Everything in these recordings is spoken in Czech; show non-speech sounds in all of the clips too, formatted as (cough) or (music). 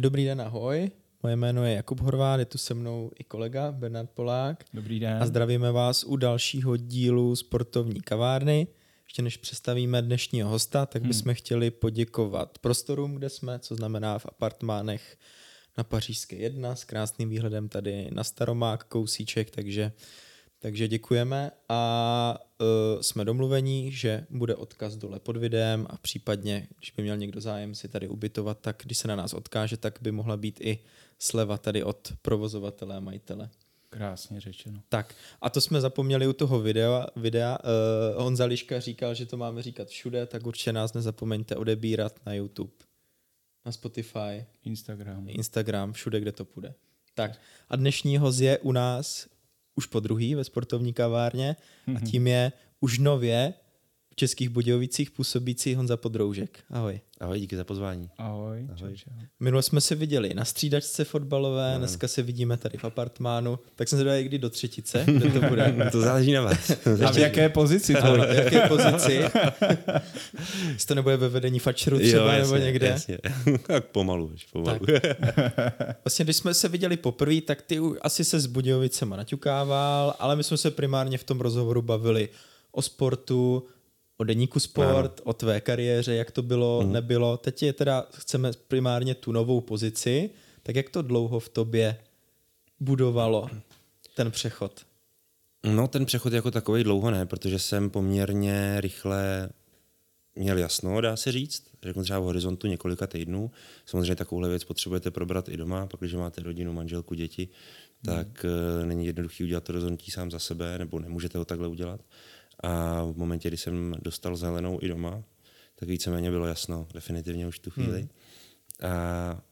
Dobrý den, ahoj. Moje jméno je Jakub Horváth, je tu se mnou i kolega Bernard Polák. Dobrý den. A zdravíme vás u dalšího dílu sportovní kavárny. Ještě než představíme dnešního hosta, tak bychom hmm. chtěli poděkovat prostorům, kde jsme, co znamená v apartmánech na Pařížské 1 s krásným výhledem tady na Staromák, kousíček, takže takže děkujeme a uh, jsme domluvení, že bude odkaz dole pod videem a případně, když by měl někdo zájem si tady ubytovat, tak když se na nás odkáže, tak by mohla být i sleva tady od provozovatele a majitele. Krásně řečeno. Tak a to jsme zapomněli u toho videa. videa. Uh, Honza Liška říkal, že to máme říkat všude, tak určitě nás nezapomeňte odebírat na YouTube, na Spotify, Instagram, Instagram všude, kde to půjde. Tak a dnešní host je u nás už po druhý ve sportovní kavárně mm-hmm. a mhm. tím je už nově v Českých Budějovicích působící Honza Podroužek. Ahoj. Ahoj, díky za pozvání. Ahoj. Ahoj. Minule jsme se viděli na střídačce fotbalové, no. dneska se vidíme tady v apartmánu, tak jsem se dal kdy do třetice, (laughs) kde to bude. to záleží na vás. (laughs) A v jaké pozici to v jaké (laughs) pozici? Jestli to nebude ve vedení fačeru třeba jo, jasně, nebo někde. Jasně. tak pomalu, pomalu. Tak. Vlastně, když jsme se viděli poprvé, tak ty asi se s Budějovicema naťukával, ale my jsme se primárně v tom rozhovoru bavili o sportu, o deníku sport, ano. o tvé kariéře, jak to bylo, mm. nebylo. Teď je teda, chceme primárně tu novou pozici, tak jak to dlouho v tobě budovalo ten přechod? No ten přechod jako takový dlouho ne, protože jsem poměrně rychle měl jasno, dá se říct, řeknu třeba v horizontu několika týdnů. Samozřejmě takovouhle věc potřebujete probrat i doma, pak když máte rodinu, manželku, děti, tak mm. není jednoduchý udělat to rozhodnutí sám za sebe, nebo nemůžete ho takhle udělat. A v momentě, kdy jsem dostal zelenou i doma, tak víceméně bylo jasno, definitivně už tu chvíli. Hmm. A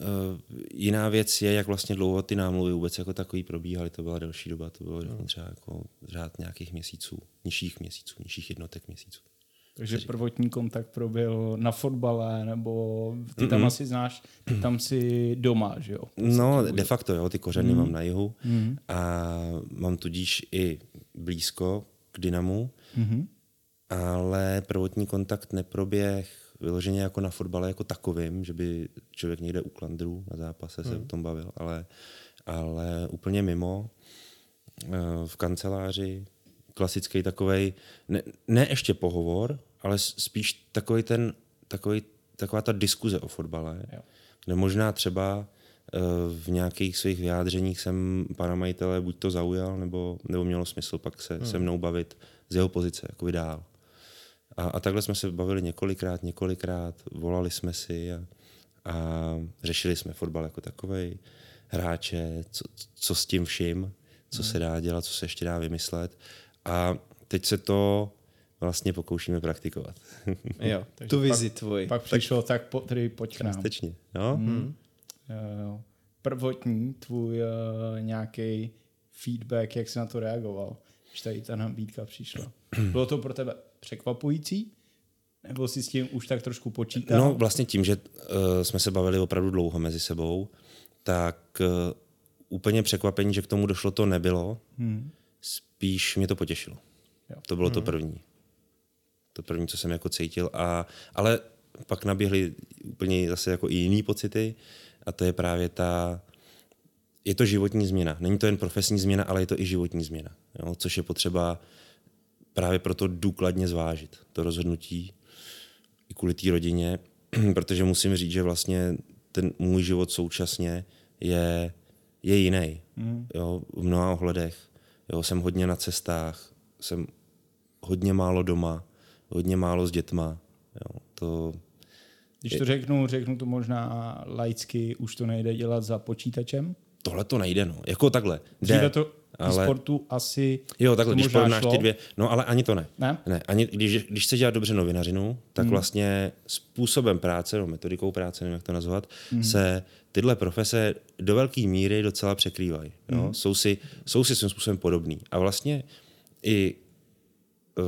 Uh, jiná věc je, jak vlastně dlouho ty námluvy vůbec jako takový probíhaly. To byla delší doba, to bylo hmm. třeba jako řád nějakých měsíců, nižších měsíců, nižších jednotek měsíců. Takže prvotní kontakt proběhl na fotbale, nebo ty tam mm-hmm. asi znáš, ty tam si doma, že jo? No, de facto, jo, ty kořeny mm. mám na jihu mm. a mám tudíž i blízko k Dynamu, mm-hmm. ale prvotní kontakt neproběh vyloženě jako na fotbale jako takovým, že by člověk někde u klandrů na zápase mm. se o tom bavil, ale, ale úplně mimo, eh, v kanceláři, klasický takový, ne, ne ještě pohovor, ale spíš takový ten, takový, taková ta diskuze o fotbale, jo. kde možná třeba eh, v nějakých svých vyjádřeních jsem pana majitele buď to zaujal, nebo, nebo mělo smysl pak se hmm. se mnou bavit z jeho pozice, jako dál. A, a takhle jsme se bavili několikrát, několikrát, volali jsme si a, a řešili jsme fotbal jako takový, hráče, co, co s tím vším, co hmm. se dá dělat, co se ještě dá vymyslet. A teď se to vlastně pokoušíme praktikovat. (laughs) jo, tu vizi pak, tvoji. Pak přišlo, tak, po, tedy pojď k nám. Částečně, no. Hmm. Uh, prvotní tvůj uh, nějaký feedback, jak jsi na to reagoval, když tady ta nabídka přišla. (clears throat) Bylo to pro tebe překvapující? Nebo jsi s tím už tak trošku počítal? No vlastně tím, že uh, jsme se bavili opravdu dlouho mezi sebou, tak uh, úplně překvapení, že k tomu došlo, to nebylo. Hmm. Spíš mě to potěšilo. Jo. To bylo hmm. to první to první, co jsem jako cítil. A, ale pak naběhly úplně zase jako i jiný pocity a to je právě ta, je to životní změna. Není to jen profesní změna, ale je to i životní změna, jo? což je potřeba právě proto důkladně zvážit to rozhodnutí i kvůli té rodině, (clears throat) protože musím říct, že vlastně ten můj život současně je, je jiný. Mm. Jo, v mnoha ohledech. Jo, jsem hodně na cestách, jsem hodně málo doma, hodně málo s dětma. Jo, to Když to řeknu, řeknu to možná laicky, už to nejde dělat za počítačem? Tohle to nejde, no. Jako takhle. Jde, to ale... sportu asi Jo, takhle, když porovnáš ty dvě. No, ale ani to ne. Ne? ne ani, když, když chce dělat dobře novinařinu, tak hmm. vlastně způsobem práce, no, metodikou práce, nevím, jak to nazvat, hmm. se tyhle profese do velké míry docela překrývají. Hmm. Jsou, si, jsou si svým způsobem podobný. A vlastně i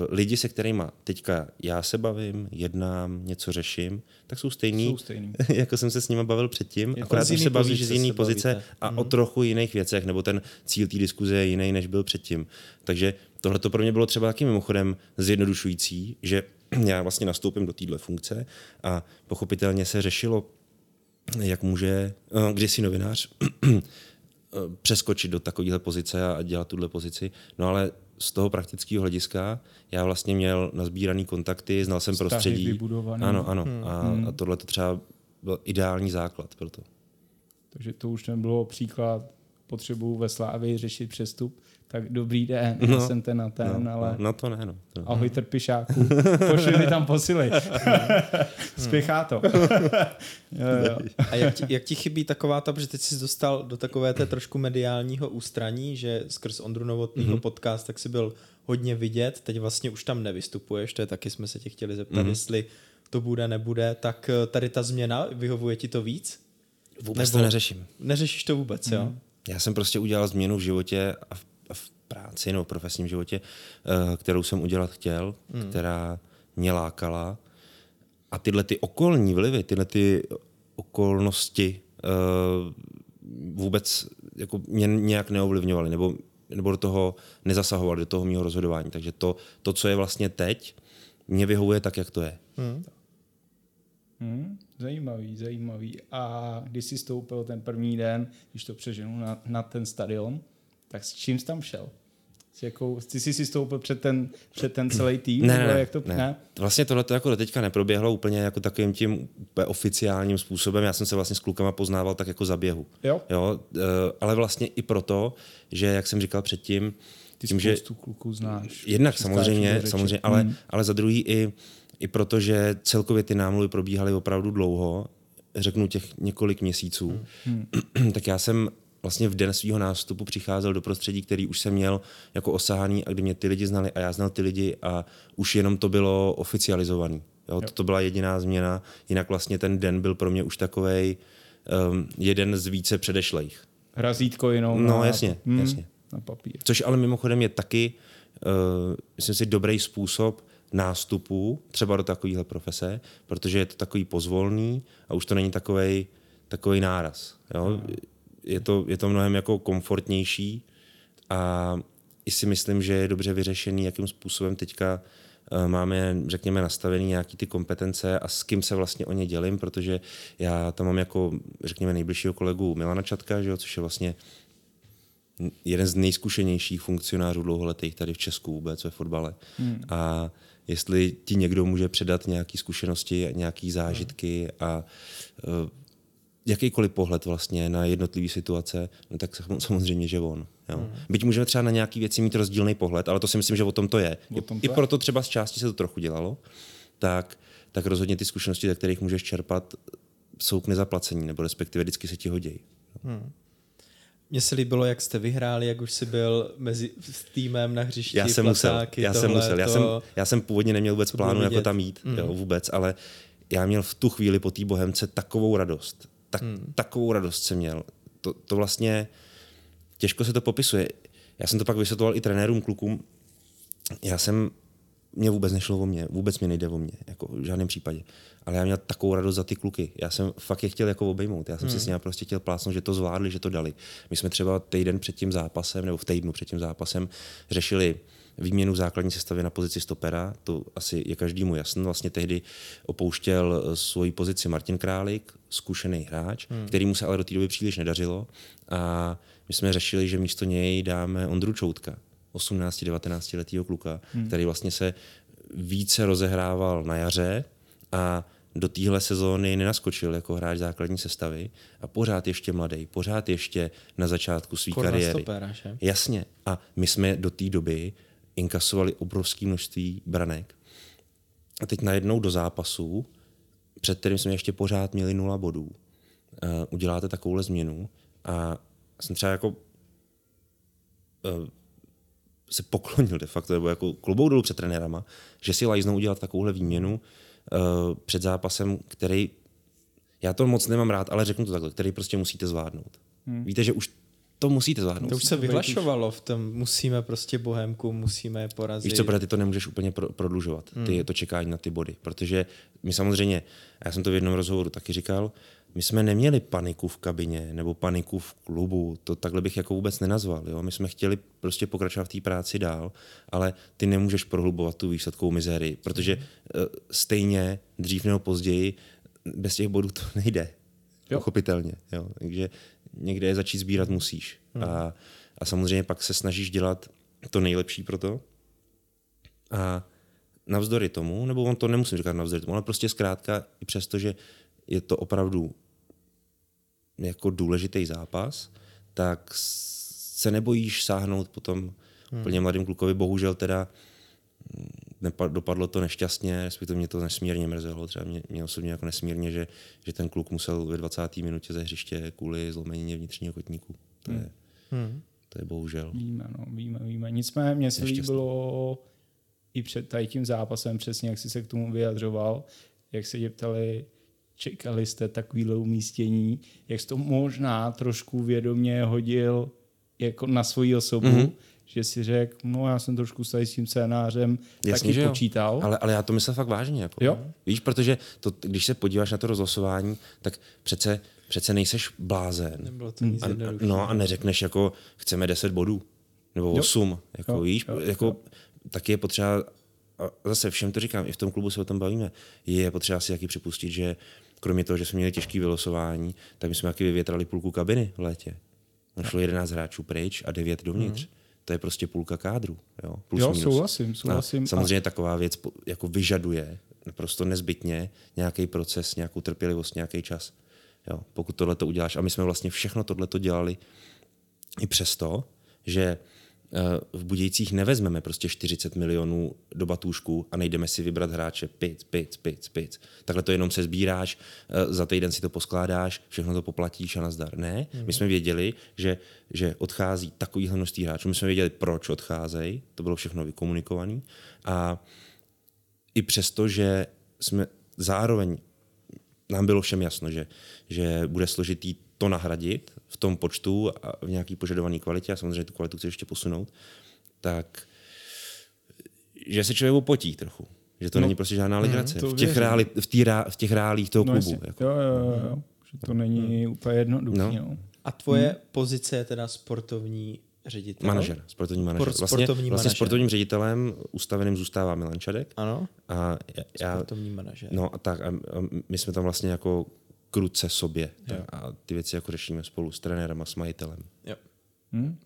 lidi, se kterými teďka já se bavím, jednám, něco řeším, tak jsou stejný, jsou stejný. (laughs) jako jsem se s nimi bavil předtím, jako akorát se bavíš z jiné pozice a mm. o trochu jiných věcech, nebo ten cíl té diskuze je jiný, než byl předtím. Takže tohle to pro mě bylo třeba taky mimochodem zjednodušující, že (clears throat) já vlastně nastoupím do téhle funkce a pochopitelně se řešilo jak může uh, kdysi novinář přeskočit do takovéhle pozice a dělat tuhle pozici. No ale z toho praktického hlediska já vlastně měl nazbíraný kontakty, znal jsem Vztahy prostředí. vybudovaný. Ano, ano. Hmm. A, a tohle to třeba byl ideální základ pro to. Takže to už nebylo příklad potřebu ve Slávii řešit přestup, tak dobrý den, No. já jsem ten a ten, no, ale no to ne, no. To ne. ahoj trpišáku, pošli mi tam posily. (laughs) (laughs) Spěchá to. (laughs) jo, jo. A jak ti, jak ti chybí taková ta, protože teď jsi dostal do takové té trošku mediálního ústraní, že skrz Ondru Novotnýho mm-hmm. podcast, tak si byl hodně vidět, teď vlastně už tam nevystupuješ, to je taky jsme se tě chtěli zeptat, mm-hmm. jestli to bude, nebude, tak eh, tady ta změna, vyhovuje ti to víc? Vůbec Nebo- to neřeším. Neřešíš to vůbec, jo? Já jsem prostě udělal změnu v životě a v, a v práci nebo v profesním životě, eh, kterou jsem udělat chtěl, hmm. která mě lákala. A tyhle ty okolní vlivy, tyhle ty okolnosti eh, vůbec jako mě nějak neovlivňovaly nebo, nebo do toho nezasahovaly, do toho mého rozhodování. Takže to, to, co je vlastně teď, mě vyhovuje tak, jak to je. Hmm. Hmm, zajímavý, zajímavý. A když jsi stoupil ten první den, když to přeženu na, na ten stadion, tak s čím jsi tam šel? S jakou, ty jsi si stoupil před ten, před ten celý tým? Ne, nebo ne, jak to, ne. ne. Vlastně tohle jako do teďka neproběhlo úplně jako takovým tím úplně oficiálním způsobem. Já jsem se vlastně s klukama poznával tak jako za běhu. Jo. jo eh, ale vlastně i proto, že jak jsem říkal předtím, Ty tím, že kluků znáš. jednak samozřejmě, samozřejmě ale, Hmm. ale za druhý i, i proto, že celkově ty námluvy probíhaly opravdu dlouho, řeknu těch několik měsíců, Hmm. tak já jsem vlastně v den svého nástupu přicházel do prostředí, který už jsem měl jako osahaný a kdy mě ty lidi znali a já znal ty lidi a už jenom to bylo oficializovaný. Jo, to, to byla jediná změna, jinak vlastně ten den byl pro mě už takovej um, jeden z více předešlejch. Razítko jenom No, na, jasně, hmm, jasně. na papír. Což ale mimochodem je taky, uh, myslím si, dobrý způsob nástupu třeba do takovéhle profese, protože je to takový pozvolný a už to není takovej, takovej náraz. Jo? Je, to, je to mnohem jako komfortnější a i si myslím, že je dobře vyřešený, jakým způsobem teďka eh, máme, řekněme, nastavený nějaký ty kompetence a s kým se vlastně o ně dělím, protože já tam mám jako, řekněme, nejbližšího kolegu Milana Čatka, že jo, což je vlastně jeden z nejzkušenějších funkcionářů dlouholetých tady v Česku vůbec ve fotbale. Hmm. A jestli ti někdo může předat nějaké zkušenosti, nějaké zážitky a uh, jakýkoliv pohled vlastně na jednotlivé situace, no tak sam- samozřejmě, že on. Jo. Hmm. Byť můžeme třeba na nějaké věci mít rozdílný pohled, ale to si myslím, že o tom to je. O tom I to je. proto třeba z části se to trochu dělalo, tak, tak rozhodně ty zkušenosti, ze kterých můžeš čerpat, jsou k nezaplacení, nebo respektive vždycky se ti hodí. Mně se líbilo, jak jste vyhráli, jak už jsi byl mezi s týmem na hřišti, Já jsem musel, placáky, já jsem tohle, musel. Já to... jsem, já jsem původně neměl vůbec plánu jako tam jít, Mm. jo, vůbec, ale já měl v tu chvíli po té bohemce takovou radost. Tak, Mm. Takovou radost jsem měl. To, to vlastně, těžko se to popisuje. Já jsem to pak vysvětloval i trenérům, klukům. Já jsem, mě vůbec nešlo o mě, vůbec mě nejde o mě, jako v žádném případě. Ale já měl takovou radost za ty kluky. Já jsem fakt je chtěl jako obejmout. Já jsem si s nimi prostě chtěl plácnout, že to zvládli, že to dali. My jsme třeba týden před tím zápasem, nebo v týdnu před tím zápasem, řešili výměnu v základní sestavě na pozici stopera, to asi je každému jasno. Vlastně tehdy opouštěl eh, svoji pozici Martin Králik, zkušený hráč, hmm. který mu se ale do té doby příliš nedařilo. A my jsme řešili, že místo něj dáme Ondru Čoutka, 18-19 letého kluka, hmm. který vlastně se více rozehrával na jaře a do téhle sezóny nenaskočil jako hráč základní sestavy a pořád ještě mladý, pořád ještě na začátku své kariéry. stopera? Jasně. A my jsme do té doby inkasovali obrovské množství branek. A teď najednou do zápasu, před kterým jsme ještě pořád měli nula bodů, uh, uděláte takovouhle změnu a jsem třeba jako uh, se poklonil de facto, nebo jako klobou dolů před trenérama, že si lajznou udělat takovouhle výměnu uh, před zápasem, který já to moc nemám rád, ale řeknu to takhle, který prostě musíte zvládnout. Hmm. Víte, že už to musíte zvládnout. To už se vyhlašovalo v tom, musíme prostě Bohemku, musíme je porazit. Víš co, protože ty to nemůžeš úplně pro, prodlužovat, ty, to čekání na ty body, protože my samozřejmě, a já jsem to v jednom rozhovoru taky říkal, my jsme neměli paniku v kabině nebo paniku v klubu, to takhle bych jako vůbec nenazval. Jo? My jsme chtěli prostě pokračovat v té práci dál, ale ty nemůžeš prohlubovat tu výsledkovou mizérii, protože uh, stejně dřív nebo později bez těch bodů to (laughs) nejde. jo. pochopitelně. Jo. Takže někde je začít sbírat musíš. Hmm. A, a samozřejmě pak se snažíš dělat to nejlepší pro to. A navzdory tomu, nebo on to nemusím říkat navzdory tomu, ale prostě zkrátka i přesto, že je to opravdu jako důležitý zápas, tak se nebojíš sáhnout potom hmm. plně mladým klukovi. Bohužel teda dopadlo to nešťastně, respektive mě to nesmírně mrzelo. Třeba mě, mě osobně jako nesmírně, že, že ten kluk musel ve 20. minutě ze hřiště kvůli zlomenině vnitřního kotníku. To je, hmm. to je bohužel. Víme, no, víme, víme. Nicméně mně se líbilo i před tady tím zápasem, přesně jak jsi se k tomu vyjadřoval, jak se tě ptali, čekali jste takovýhle umístění, jak jsi to možná trošku vědomě hodil jako na svoji osobu, mm-hmm že si řekl, no já jsem trošku s tím scénářem Jasně, taky počítal. Ale, ale já to myslel fakt vážně. Jako. Jo? Víš, protože to, když se podíváš na to rozhlasování, tak přece, přece nejseš blázen. Nebylo to nic a, no a neřekneš jako chceme 10 bodů. Nebo 8. Jo. Jako, jo, víš, jo, jako, jo. taky je potřeba a zase všem to říkám, i v tom klubu se o tom bavíme, je potřeba si taky připustit, že kromě toho, že jsme měli těžké vylosování, tak my jsme taky vyvětrali půlku kabiny v létě. Našlo 11 hráčů pryč a 9 dovnitř. Mm to je prostě půlka kádru. Jo, Plus jo souhlasím, souhlasím. A samozřejmě a... taková věc jako vyžaduje naprosto nezbytně nějaký proces, nějakou trpělivost, nějaký čas. Jo, pokud tohle to uděláš. A my jsme vlastně všechno tohle to dělali i přesto, že v Budějcích nevezmeme prostě 40 milionů do batůžku a nejdeme si vybrat hráče pic, pic, pic, pic. Takhle to jenom se sbíráš, eh, za týden si to poskládáš, všechno to poplatíš a nazdar. Ne, my jsme věděli, že, že odchází takovýhle množství hráčů, my jsme věděli, proč odcházejí, to bylo všechno vykomunikované a i přesto, že jsme zároveň nám bylo všem jasno, že, že bude složitý to nahradit v tom počtu a v nějaký požadované kvalitě a samozřejmě tu kvalitu chci ještě posunout, tak že se člověk opotí trochu. Že to no, není prostě žádná legrace. Mm, v, těch ráli, v, tý, v těch rálích toho no, klubu. Jestli, jako. Jo, jo, jo. Že to není mm. úplně jednoduché. No. No. A tvoje mm. pozice je teda sportovní ředitel? Manažer, sportovní manažer. Vlastně, sportovní vlastně manažer. sportovním ředitelem ustaveným zůstává Milan Čadek. Ano, a já, sportovní manažer. No a tak a my jsme tam vlastně jako kruce sobě. Jo. A ty věci jako řešíme spolu s trenérem a s majitelem. Jo. Hm?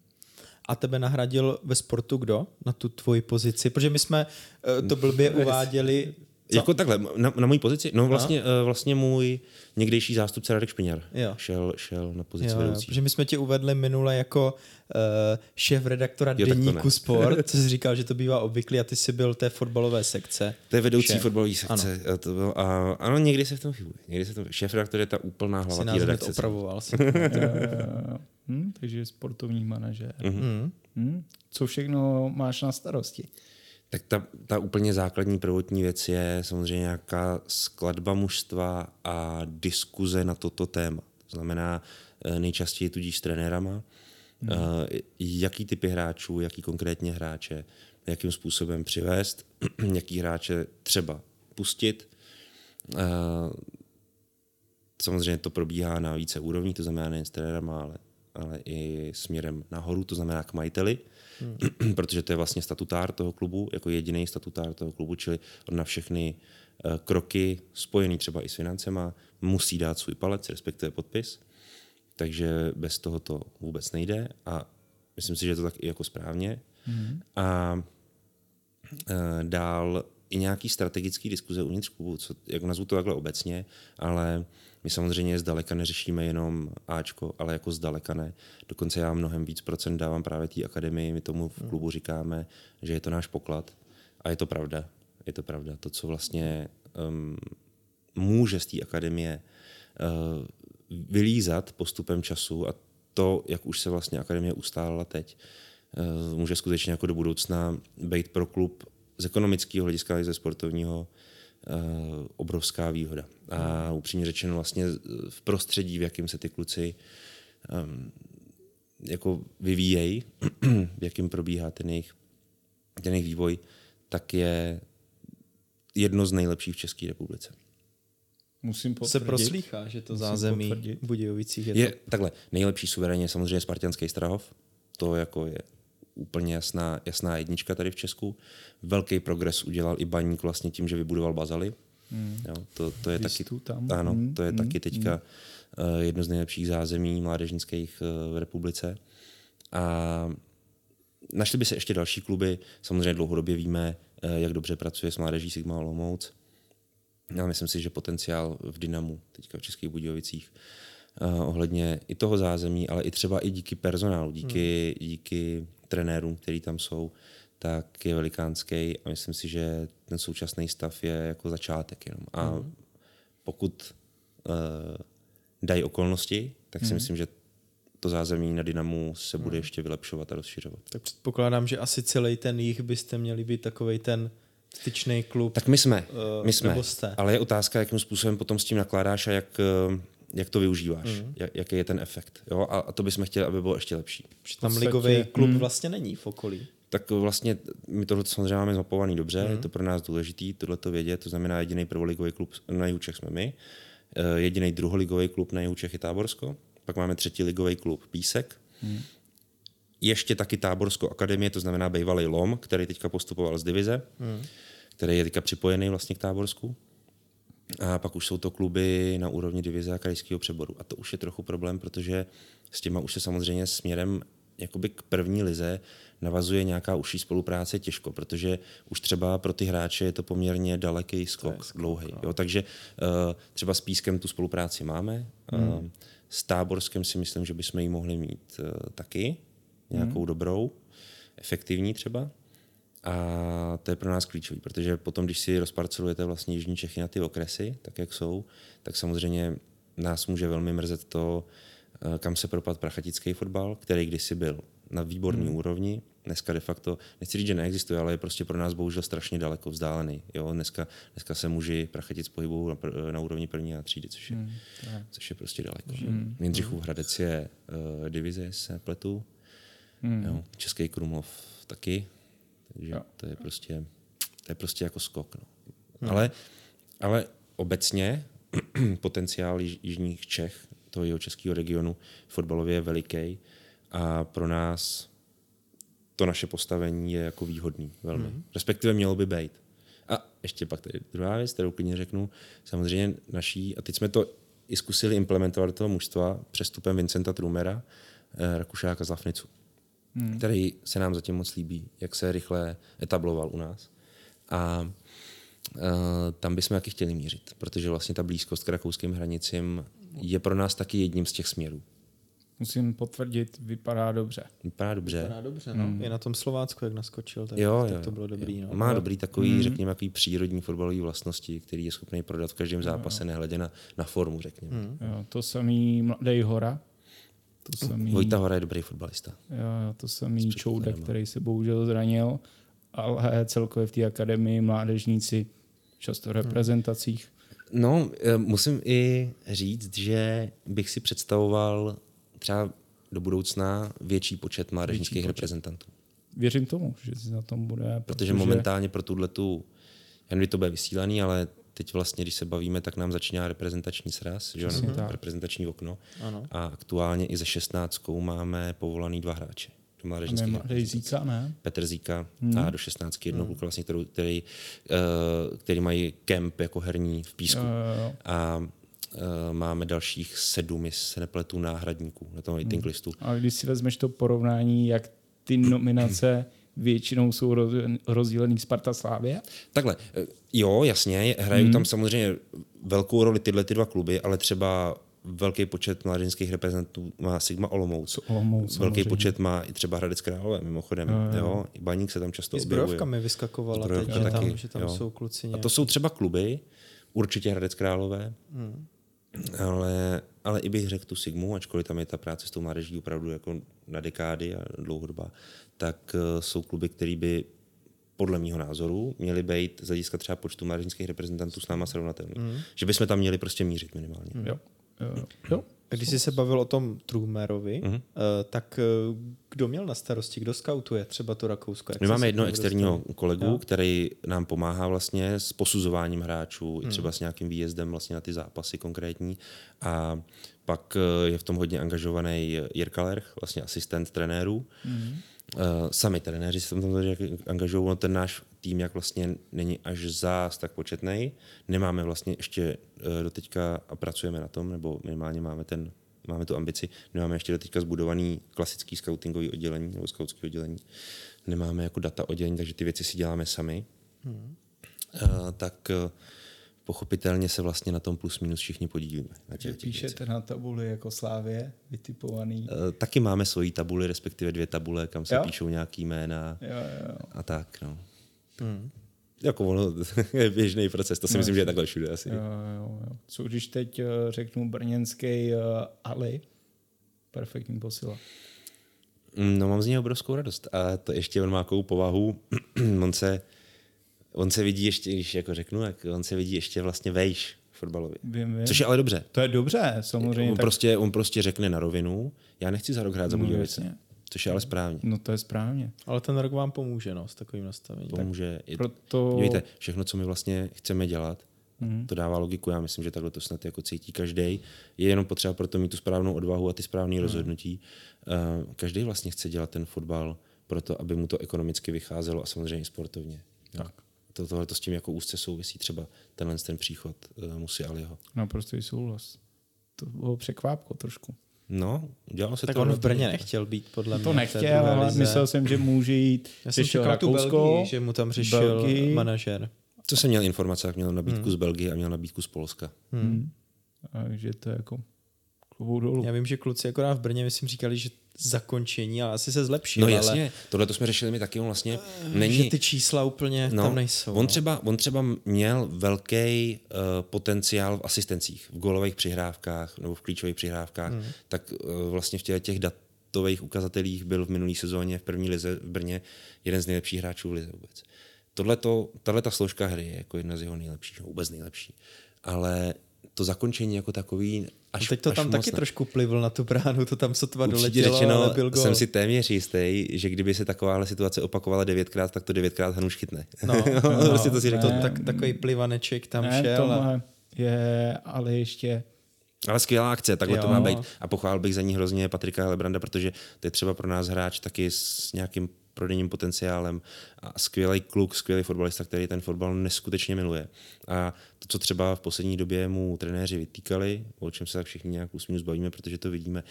A tebe nahradil ve sportu kdo na tu tvoji pozici? Protože my jsme eh, to blbě (laughs) uváděli co? Jako takhle, na, na mojí pozici? No vlastně, no. vlastně můj někdejší zástupce Radek Špiněr jo. Šel, šel na pozici jo, vedoucí. Protože my jsme tě uvedli minule jako uh, šéf redaktora jo, Deníku Sport, (laughs) co jsi říkal, že to bývá obvyklý a ty jsi byl té fotbalové sekce. To je vedoucí šéf. fotbalové sekce. Ano. To bylo, a, ano, někdy se v tom chybuje. Někdy se v tom, šéf redaktor je ta úplná hlava té redakce. opravoval si. (laughs) hm, takže sportovní manažer. Mm-hmm. Hm, co všechno máš na starosti? Tak ta, ta úplně základní prvotní věc je samozřejmě nějaká skladba mužstva a diskuze na toto téma. To znamená eh, nejčastěji tudíž s trenérama, hmm. jaký typy hráčů, jaký konkrétně hráče, jakým způsobem přivést, (clears throat) jaký hráče třeba pustit. Eh, samozřejmě to probíhá na více úrovních, to znamená nejen s trenérama, ale, ale i směrem nahoru, to znamená k majiteli hmm. (clears throat) protože to je vlastně statutár toho klubu, jako jediný statutár toho klubu, čili on na všechny uh, kroky spojený třeba i s financema musí dát svůj palec, respektive podpis, takže bez toho to vůbec nejde a myslím si, že je to tak i jako správně. Hmm. A uh, dál i nějaký strategický diskuze uvnitř klubu, co, jako nazvu to takhle obecně, ale my samozřejmě zdaleka neřešíme jenom Ačko, ale jako zdaleka ne. Dokonce já mnohem víc procent dávám právě té akademii, my tomu v klubu říkáme, že je to náš poklad a je to pravda. Je to pravda. To, co vlastně um, může z té akademie uh, vylízat postupem času a to, jak už se vlastně akademie ustálela teď, uh, může skutečně jako do budoucna být pro klub z ekonomického hlediska i ze sportovního uh, obrovská výhoda. A upřímně řečeno vlastně v prostředí, v jakém se ty kluci um, jako vyvíjejí, v jakém probíhá ten jejich, ten jejich vývoj, tak je jedno z nejlepších v České republice. Musím potvrdit. Se proslýchá, že to Musím zázemí v Budějovicích je, je to... takhle. Nejlepší suverénně samozřejmě Spartianský Strahov. To jako je úplně jasná, jasná jednička tady v Česku. Velký progres udělal i Baník vlastně tím, že vybudoval bazaly. Hmm. Jo, to, to je taky, tam. Ano, hmm. to je hmm. taky teďka eh, jedno z nejlepších zázemí mládežnických eh, v republice. A našly by se ještě další kluby, samozřejmě dlouhodobě víme, eh, jak dobře pracuje s mládeží Sigma Olomouc. Já myslím si, že potenciál v Dynamu, teďka v Českých Budějovicích, uh, ohledně i toho zázemí, ale i třeba i díky personálu, díky, hmm. díky trenérům, který tam jsou, tak je velikánský a myslím si, že ten současný stav je jako začátek jenom. A hmm. pokud uh, dají okolnosti, tak si hmm. myslím, že to zázemí na Dynamu se bude hmm. ještě vylepšovat a rozšiřovat. Tak předpokládám, že asi celý ten jich byste měli být takový ten styčný klub. Tak my jsme, uh, my jsme, ale je otázka, jakým způsobem potom s tím nakládáš a jak, uh, jak to využíváš, mm. jak, jaký je ten efekt. Jo? A, a to bychom chtěli, aby bylo ještě lepší. Že tam ligový klub mm. vlastně není v okolí. Tak vlastně my tohle samozřejmě máme zmapovaný dobře, mm. je to pro nás důležité tohle to vědět, to znamená jediný prvoligový klub na Jihučech jsme my, uh, jediný druholigový klub na Jihučech je Táborsko, pak máme třetí ligový klub Písek, mm. ještě taky Táborsko akademie, to znamená bývalý LOM, který teďka postupoval z divize, mm. který je teďka připojený vlastně k Táborsku. A pak už jsou to kluby na úrovni divize a krajského přeboru. A to už je trochu problém, protože s těma už se samozřejmě směrem jakoby k první lize navazuje nějaká užší spolupráce těžko, protože už třeba pro ty hráče je to poměrně daleký skok, skok dlouhý. No. Jo, takže uh, třeba s Pískem tu spolupráci máme, hmm. uh, s Táborskem si myslím, že bychom ji mohli mít uh, taky, nějakou hmm. dobrou, efektivní třeba. A to je pro nás klíčový, protože potom, když si rozparcelujete vlastně Jižní Čechy na ty okresy, tak jak jsou, tak samozřejmě nás může velmi mrzet to, eh, kam se propad prachatický fotbal, který kdysi byl na výborné hmm. úrovni. Dneska de facto, nechci říct, že neexistuje, ale je prostě pro nás bohužel strašně daleko vzdálený. Jo? Dneska, dneska se muži prachatic pohybují na, pr- na úrovni první a třídy, což je, hmm. což je prostě daleko. Hmm. Jindřichův Hradec je uh, divize, se pletu. Hmm. Jo? Český Krumlov taky, takže jo. to je prostě, to je prostě jako skok. No. Hmm. Ale, ale obecně (clears throat) potenciál jižních Čech, toho jeho českého regionu, fotbalově je veliký a pro nás to naše postavení je jako výhodný velmi. Hmm. Respektive mělo by být. A ještě pak tady druhá věc, kterou klidně řeknu, samozřejmě naší, a teď jsme to i zkusili implementovat do toho mužstva přestupem Vincenta Trumera, eh, Rakušáka z Lafnicu hmm. který se nám zatím moc líbí, jak se rychle etabloval u nás. A uh, tam bychom taky chtěli mířit, protože vlastně ta blízkost k rakouským hranicím je pro nás taky jedním z těch směrů. Musím potvrdit, vypadá dobře. Vypadá dobře. Vypadá dobře, no. Hmm. Je na tom Slovácku, jak naskočil, tak, jo, tak jo, to bylo dobrý. Jo. No. Má dobrý takový, hmm. řekněme, takový přírodní fotbalový vlastnosti, který je schopný prodat v každém zápase, jo. nehledě na, na formu, řekněme. Hmm. Jo, to samý Mladý Hora, to samý, Vojta Hora je dobrý fotbalista. Jo, to samý Čoudek, který se bohužel zranil, ale celkově v té akademii mládežníci často reprezentacích. No, eh, musím i říct, že bych si představoval třeba do budoucna větší počet mládežnických reprezentantů. Věřím tomu, že si na tom bude. Protože, protože momentálně pro tuhle tu, jen by to bude vysílaný, ale teď vlastně, když se bavíme, tak nám začíná reprezentační sraz, že ano, reprezentační okno. Ano. A aktuálně i ze 16 máme povolaný dva hráče. Do mládežnických Zíka, ne? Petr Zíka hmm. a do 16 jednoho hmm. vlastně, který, který, uh, který mají kemp jako herní v písku. Jo, jo, jo. A uh, máme dalších sedm, jestli se nepletu, náhradníků na tom waiting hmm. listu. A když si vezmeš to porovnání, jak ty nominace většinou jsou rozdílený Sparta Slávě? Takhle, eh, jo, jasně, hrají hmm. tam samozřejmě velkou roli tyhle ty dva kluby, ale třeba velký počet mládežnických reprezentantů má Sigma Olomouc. Olomouc velký samozřejmě. počet má i třeba Hradec Králové, mimochodem. Jo, jo. Jo, I Baník se tam často I objevuje. mi vyskakovala teď, že tam, že tam jsou kluci nějaký. A to jsou třeba kluby, určitě Hradec Králové, hmm. Ale, ale i bych řekl tu Sigmu, ačkoliv tam je ta práce s tou mládeží opravdu jako na dekády a dlouhodobá, tak uh, jsou kluby, které by podle mého názoru měly být z hlediska třeba počtu mládežnických reprezentantů s náma srovnatelný. Mm. Že bychom tam měli prostě mířit minimálně. Mm. Jo. jo. jo. Když jsi se bavil o tom Trumerovi, mm-hmm. uh, tak uh, kdo měl na starosti, kdo skautuje třeba to Rakousko? Jak My máme jedno externího dostali? kolegu, jo? který nám pomáhá vlastně s posuzováním hráčů, mm. i třeba s nějakým výjezdem vlastně na ty zápasy konkrétní. A pak uh, je v tom hodně angažovaný Jirka Lerch, vlastně asistent trenérů. Mm Uh, sami trenéři se tam angažují, no ten náš tým jak vlastně není až zás tak početný. Nemáme vlastně ještě uh, doteďka a pracujeme na tom, nebo minimálně máme ten máme tu ambici, nemáme ještě doteďka zbudovaný klasický scoutingový oddělení nebo scoutský oddělení. Nemáme jako data oddělení, takže ty věci si děláme sami. Hmm. Uh, tak uh, pochopitelně se vlastně na tom plus minus všichni podílíme. Na těch, píšete na tabuli jako Slávě vytipovaný? Uh, taky máme svoji tabuli, respektive dvě tabule, kam se jo? píšou nějaký jména jo, jo. a tak. No. Hmm. Jako ono (laughs) je běžný proces, to si no, myslím, že je takhle všude asi. Jo, jo, jo. Co když teď uh, řeknu brněnský uh, Ali, perfektní posila. No mám z něj obrovskou radost a to ještě on má takovou povahu, (clears throat) on se on se vidí ještě, když jako řeknu, jak on se vidí ještě vlastně vejš fotbalově. Vím, vím. Což je ale dobře. To je dobře, samozřejmě. On, tak... prostě, on prostě řekne na rovinu, já nechci za rok hrát za no, Budějovice. Což je ale správně. No to je správně. Ale ten rok vám pomůže no, s takovým nastavením. Pomůže. Tak proto... Víte, všechno, co my vlastně chceme dělat, mm-hmm. to dává logiku. Já myslím, že takhle to snad jako cítí každý. Je jenom potřeba proto mít tu správnou odvahu a ty správné mm. rozhodnutí. Uh, každý vlastně chce dělat ten fotbal proto, aby mu to ekonomicky vycházelo a samozřejmě sportovně. Tak to, tohle to s tím jako úzce souvisí třeba tenhle ten příchod uh, Musy Aliho. Naprosto souhlas. To bylo překvápko trošku. No, dělalo se tak to. on v Brně nechtěl být, podle mě. To nechtěl, ale myslel jsem, že může jít. Já jsem čekal tu Belgii, že mu tam přišel Belgii. manažer. Co jsem měl informace, jak měl nabídku hmm. z Belgie a měl nabídku z Polska. Hmm. Takže to je jako dolů. Já vím, že kluci akorát v Brně, myslím, říkali, že zakončení, ale asi se zlepší. No jasně, ale... tohle to jsme řešili my taky, on vlastně není... Že ty čísla úplně no, tam nejsou. On, no. třeba, on třeba měl velký uh, potenciál v asistencích, v golových přihrávkách nebo v klíčových přihrávkách, hmm. tak uh, vlastně v těch, těch datových ukazatelích byl v minulý sezóně v první lize v Brně jeden z nejlepších hráčů v lize vůbec. Tahle ta složka hry je jako jedna z jeho nejlepších, vůbec nejlepší. Ale to zakončení jako takový až, Teď to až tam taky ne. trošku plivl na tu bránu, to tam sotva doletělo, řečeno, ale byl gol. jsem si téměř jistý, že kdyby se takováhle situace opakovala devětkrát, tak to devětkrát Hanuš chytne. No, (laughs) no, prostě to si řekl. To, tak, takový plivaneček tam ne, šel. A... je, ale ještě ale skvělá akce, takhle jo. to má být. A pochválil bych za ní hrozně Patrika Helebranda, protože to je třeba pro nás hráč taky s nějakým prodejním potenciálem a skvělý kluk, skvělý fotbalista, který ten fotbal neskutečně miluje. A to, co třeba v poslední době mu trenéři vytýkali, o čem se tak všichni nějak plus minus bavíme, protože to vidíme,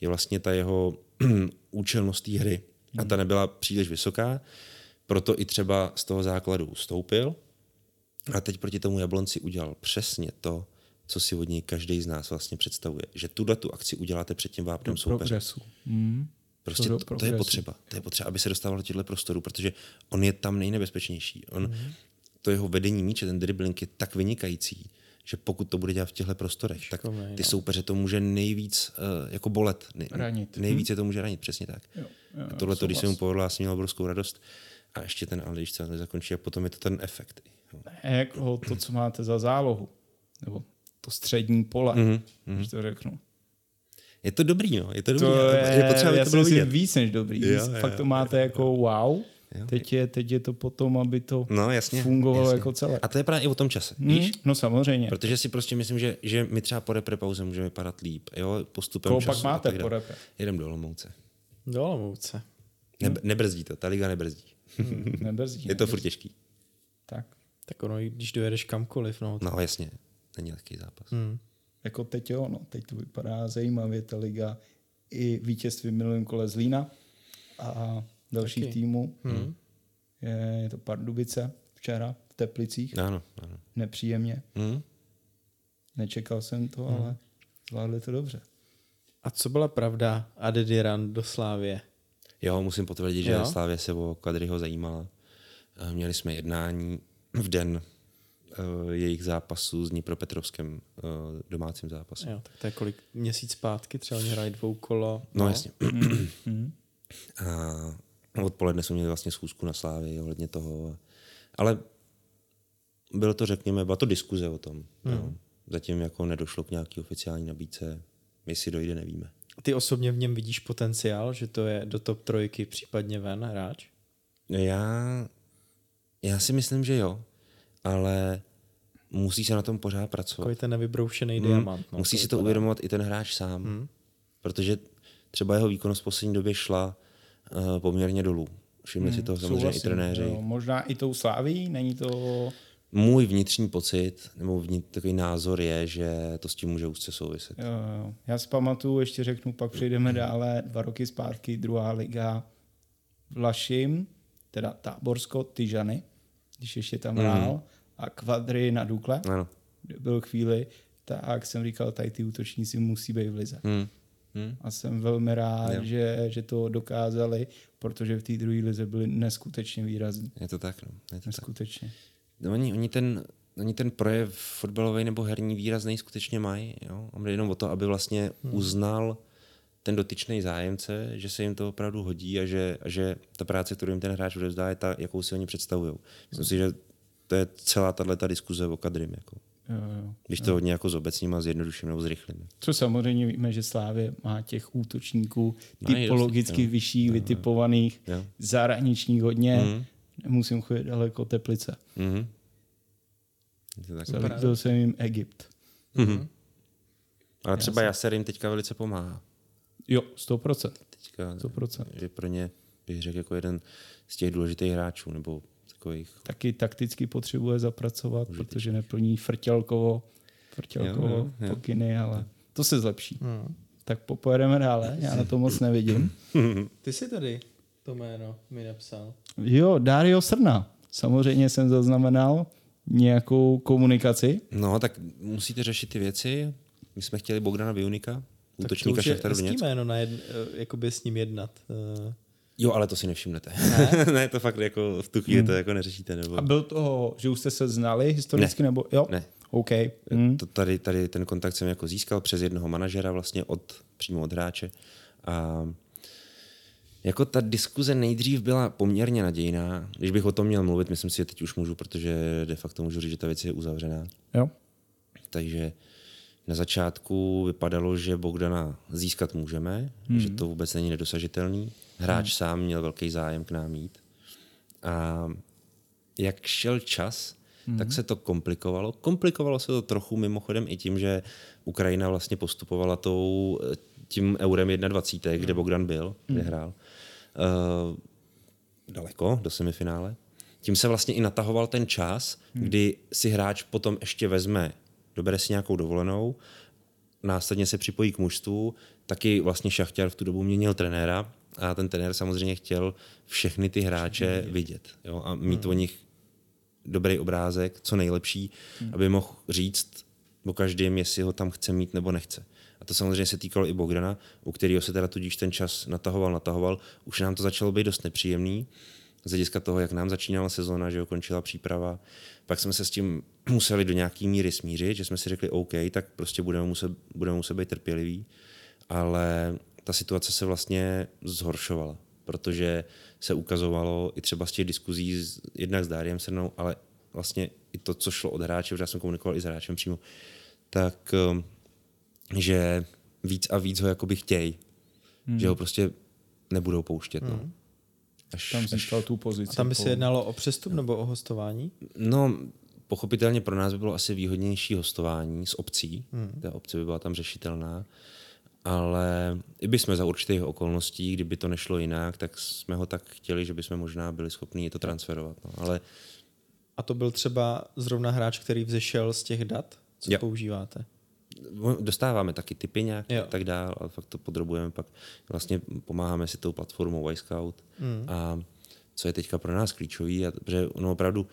je vlastně ta jeho (clears throat) účelnost té hry. A ta nebyla příliš vysoká, proto i třeba z toho základu stoupil a teď proti tomu Jablonci udělal přesně to, co si od něj každý z nás vlastně představuje. Že tuhle tu akci uděláte před tím vápnem soupeře. Mm. Prostě to, to, to je potřeba. To je potřeba, aby se dostával do těchto prostorů, protože on je tam nejnebezpečnější. On, mm-hmm. To jeho vedení míče, ten dribbling je tak vynikající, že pokud to bude dělat v těchto prostorech, tak ty no. soupeře to může nejvíc uh, jako bolet. Nej, ranit. Nejvíce hm? to může ranit, přesně tak. Jo, jo, a tohle, to, když se mu povedlo, já jsem měl obrovskou radost. A ještě ten, ale když se nezakončí, a potom je to ten efekt. Ne, jako to, co máte za zálohu, nebo to střední pole, mm-hmm. když to řeknu. Je to dobrý, no. Je to dobrý. To je, je potřeba, já to bylo vidět. víc než dobrý. Jo, jo, Fakt to máte jo, jako wow. Jo. Teď, je, teď je to potom, aby to no, jasně, fungovalo jasně. jako celé. A to je právě i o tom čase, hmm, víš? No samozřejmě. Protože si prostě myslím, že, že my třeba po repre pauze můžeme vypadat líp. Jo? Postupem Koho času. pak máte po repre? Jedem do Olomouce. Do Olomouce. Ne, nebrzdí to, ta liga nebrzdí. Hmm, nebrzdí. (laughs) je to furt těžký. Tak. Tak ono, když dojedeš kamkoliv. No, no jasně, není lehký zápas. Hmm. Jako teď jo, no, teď to vypadá zajímavě, ta liga i vítězství v minulém kole Zlína a dalších Taky. týmů. Hmm. Je, je to Pardubice včera v Teplicích. Ano, ano. Nepříjemně. Hmm. Nečekal jsem to, hmm. ale zvládli to dobře. A co byla pravda Adediran do Slávě? Jo, musím potvrdit, že jo? Slávě se o Kadryho zajímala. Eh, měli jsme jednání v den jejich zápasů s Dnipropetrovském uh, domácím zápasem. Jo, tak to je kolik měsíc zpátky, třeba oni hrají dvou kolo. No, no jasně. (clears throat) a odpoledne jsme měli vlastně schůzku na Slávě ohledně toho. Ale bylo to, řekněme, byla to diskuze o tom. Hmm. No. Zatím jako nedošlo k nějaký oficiální nabídce. Jestli dojde, nevíme. Ty osobně v něm vidíš potenciál, že to je do top trojky případně ven hráč? Já, já si myslím, že jo ale musí se na tom pořád pracovat. Takový ten nevybroušený hmm. diamant. No, musí si to uvědomovat i ten hráč sám, hmm. protože třeba jeho výkonnost v poslední době šla uh, poměrně dolů. Všimli si to samozřejmě i Souhlasím, trenéři. jo. Možná i tou sláví, není to... Můj vnitřní pocit, nebo vnitř, takový názor je, že to s tím může úzce souviset. Jo, jo. Já si pamatuju, ještě řeknu, pak přejdeme dále, dva roky zpátky, druhá liga Vlašim, teda Táborsko, Tyžany, když ještě tam hrál, mm. A kvadry na Dukle, Ano. byl chvíli, tak jsem říkal, tady ty útočníci musí být v lize. Hmm. Hmm. A jsem velmi rád, Jo. že, že to dokázali, protože v té druhé lize byli neskutečně výrazní. Je to tak, no. Je to tak. Neskutečně. No, oni, oni, ten, oni ten projev fotbalový nebo herní výrazný skutečně mají. Jo? A jde jenom o to, aby vlastně hmm. uznal ten dotyčný zájemce, že se jim to opravdu hodí a že, a že ta práce, kterou jim ten hráč odevzdá, je ta, jakou si oni představují. Myslím si, že to je celá tato diskuze o kadrim. Jako. Jo, jo. Když to hodně jako zobecním a zjednoduším nebo zrychlím. Co samozřejmě víme, že Slávě má těch útočníků typologicky jo. vyšších, vytipovaných, Jo. zahraničních hodně. Mhm. Nemusím chodit daleko Teplice. Mhm. Je to tak. Zalíbil jsem jim Egypt. Mhm. Ale třeba Jaser jim teďka velice pomáhá. Jo, 100%. Teďka, 100%. je pro ně, bych řekl, jako jeden z těch důležitých hráčů, nebo takových Taky takticky potřebuje zapracovat, protože neplní frtělkovo, frtělkovo Jo, jo, jo. pokyny, ale to se zlepší. Tak po- pojedeme dále, já na to moc nevidím. (laughs) Ty jsi tady to jméno mi napsal. Jo, Dario Srna. Samozřejmě jsem zaznamenal nějakou komunikaci. No, tak musíte řešit ty věci. My jsme chtěli Bogdana Viunika, Tak to útočníka už je Šachtaru jméno na jedn, eh, jakoby s ním jednat. Jo, ale to si nevšimnete. Ne, (laughs) ne to fakt jako v tu chvíli Hmm. to jako neřešíte. Nebo... A byl to, že už jste se znali historicky, Ne. nebo jo? Ne. OK. Hm. To tady, tady ten kontakt jsem jako získal přes jednoho manažera vlastně od, přímo od hráče. A jako ta diskuze nejdřív byla poměrně nadějná. Když bych o tom měl mluvit, myslím si, že teď už můžu, protože de facto můžu říct, že ta věc je uzavřená. Jo. Takže na začátku vypadalo, že Bogdana získat můžeme, hmm. že to vůbec není nedosažitelný. Hráč hmm. sám měl velký zájem k nám jít. A jak šel čas, hmm. tak se to komplikovalo. Komplikovalo se to trochu mimochodem i tím, že Ukrajina vlastně postupovala tou, tím eurem 21, kde Bogdan byl, kde hrál. Uh, daleko do semifinále. Tím se vlastně i natahoval ten čas, kdy si hráč potom ještě vezme, dobere si nějakou dovolenou, následně se připojí k mužstvu, taky vlastně Šachtěr v tu dobu měnil trenéra a ten trenér samozřejmě chtěl všechny ty hráče vidět jo, a mít o nich dobrý obrázek, co nejlepší, aby mohl říct o každém, jestli ho tam chce mít nebo nechce. A to samozřejmě se týkalo i Bogdana, u kterého se teda tudíž ten čas natahoval, natahoval. Už nám to začalo být dost nepříjemný, z hlediska toho, jak nám začínala sezóna, že jo, končila příprava. Pak jsme se s tím (clears throat) museli do nějaký míry smířit, že jsme si řekli OK, tak prostě budeme muset, budeme muset být trpěliví. Ale ta situace se vlastně zhoršovala, protože se ukazovalo i třeba z těch diskuzí s- jednak s Dáriem Srnou, ale vlastně i to, co šlo od hráče, protože já jsem komunikoval i s hráčem přímo, tak um, že víc a víc ho jakoby chtějí. Hmm. Že ho prostě nebudou pouštět. No. Až, Tam získal tu pozici. a tam by po- se jednalo o přestup nebo o hostování? No, pochopitelně pro nás by bylo asi výhodnější hostování s obcí. Hmm. Ta obce by byla tam řešitelná. Ale i bychom za určitých okolností, kdyby to nešlo jinak, tak jsme ho tak chtěli, že bychom možná byli schopni to transferovat. No. Ale A to byl třeba zrovna hráč, který vzešel z těch dat, co Jo. používáte. dostáváme taky typy nějak Jo. a tak dál, ale fakt to podrobujeme pak. Vlastně pomáháme si tou platformou iScout mm. a co je teďka pro nás klíčový, a, protože ono opravdu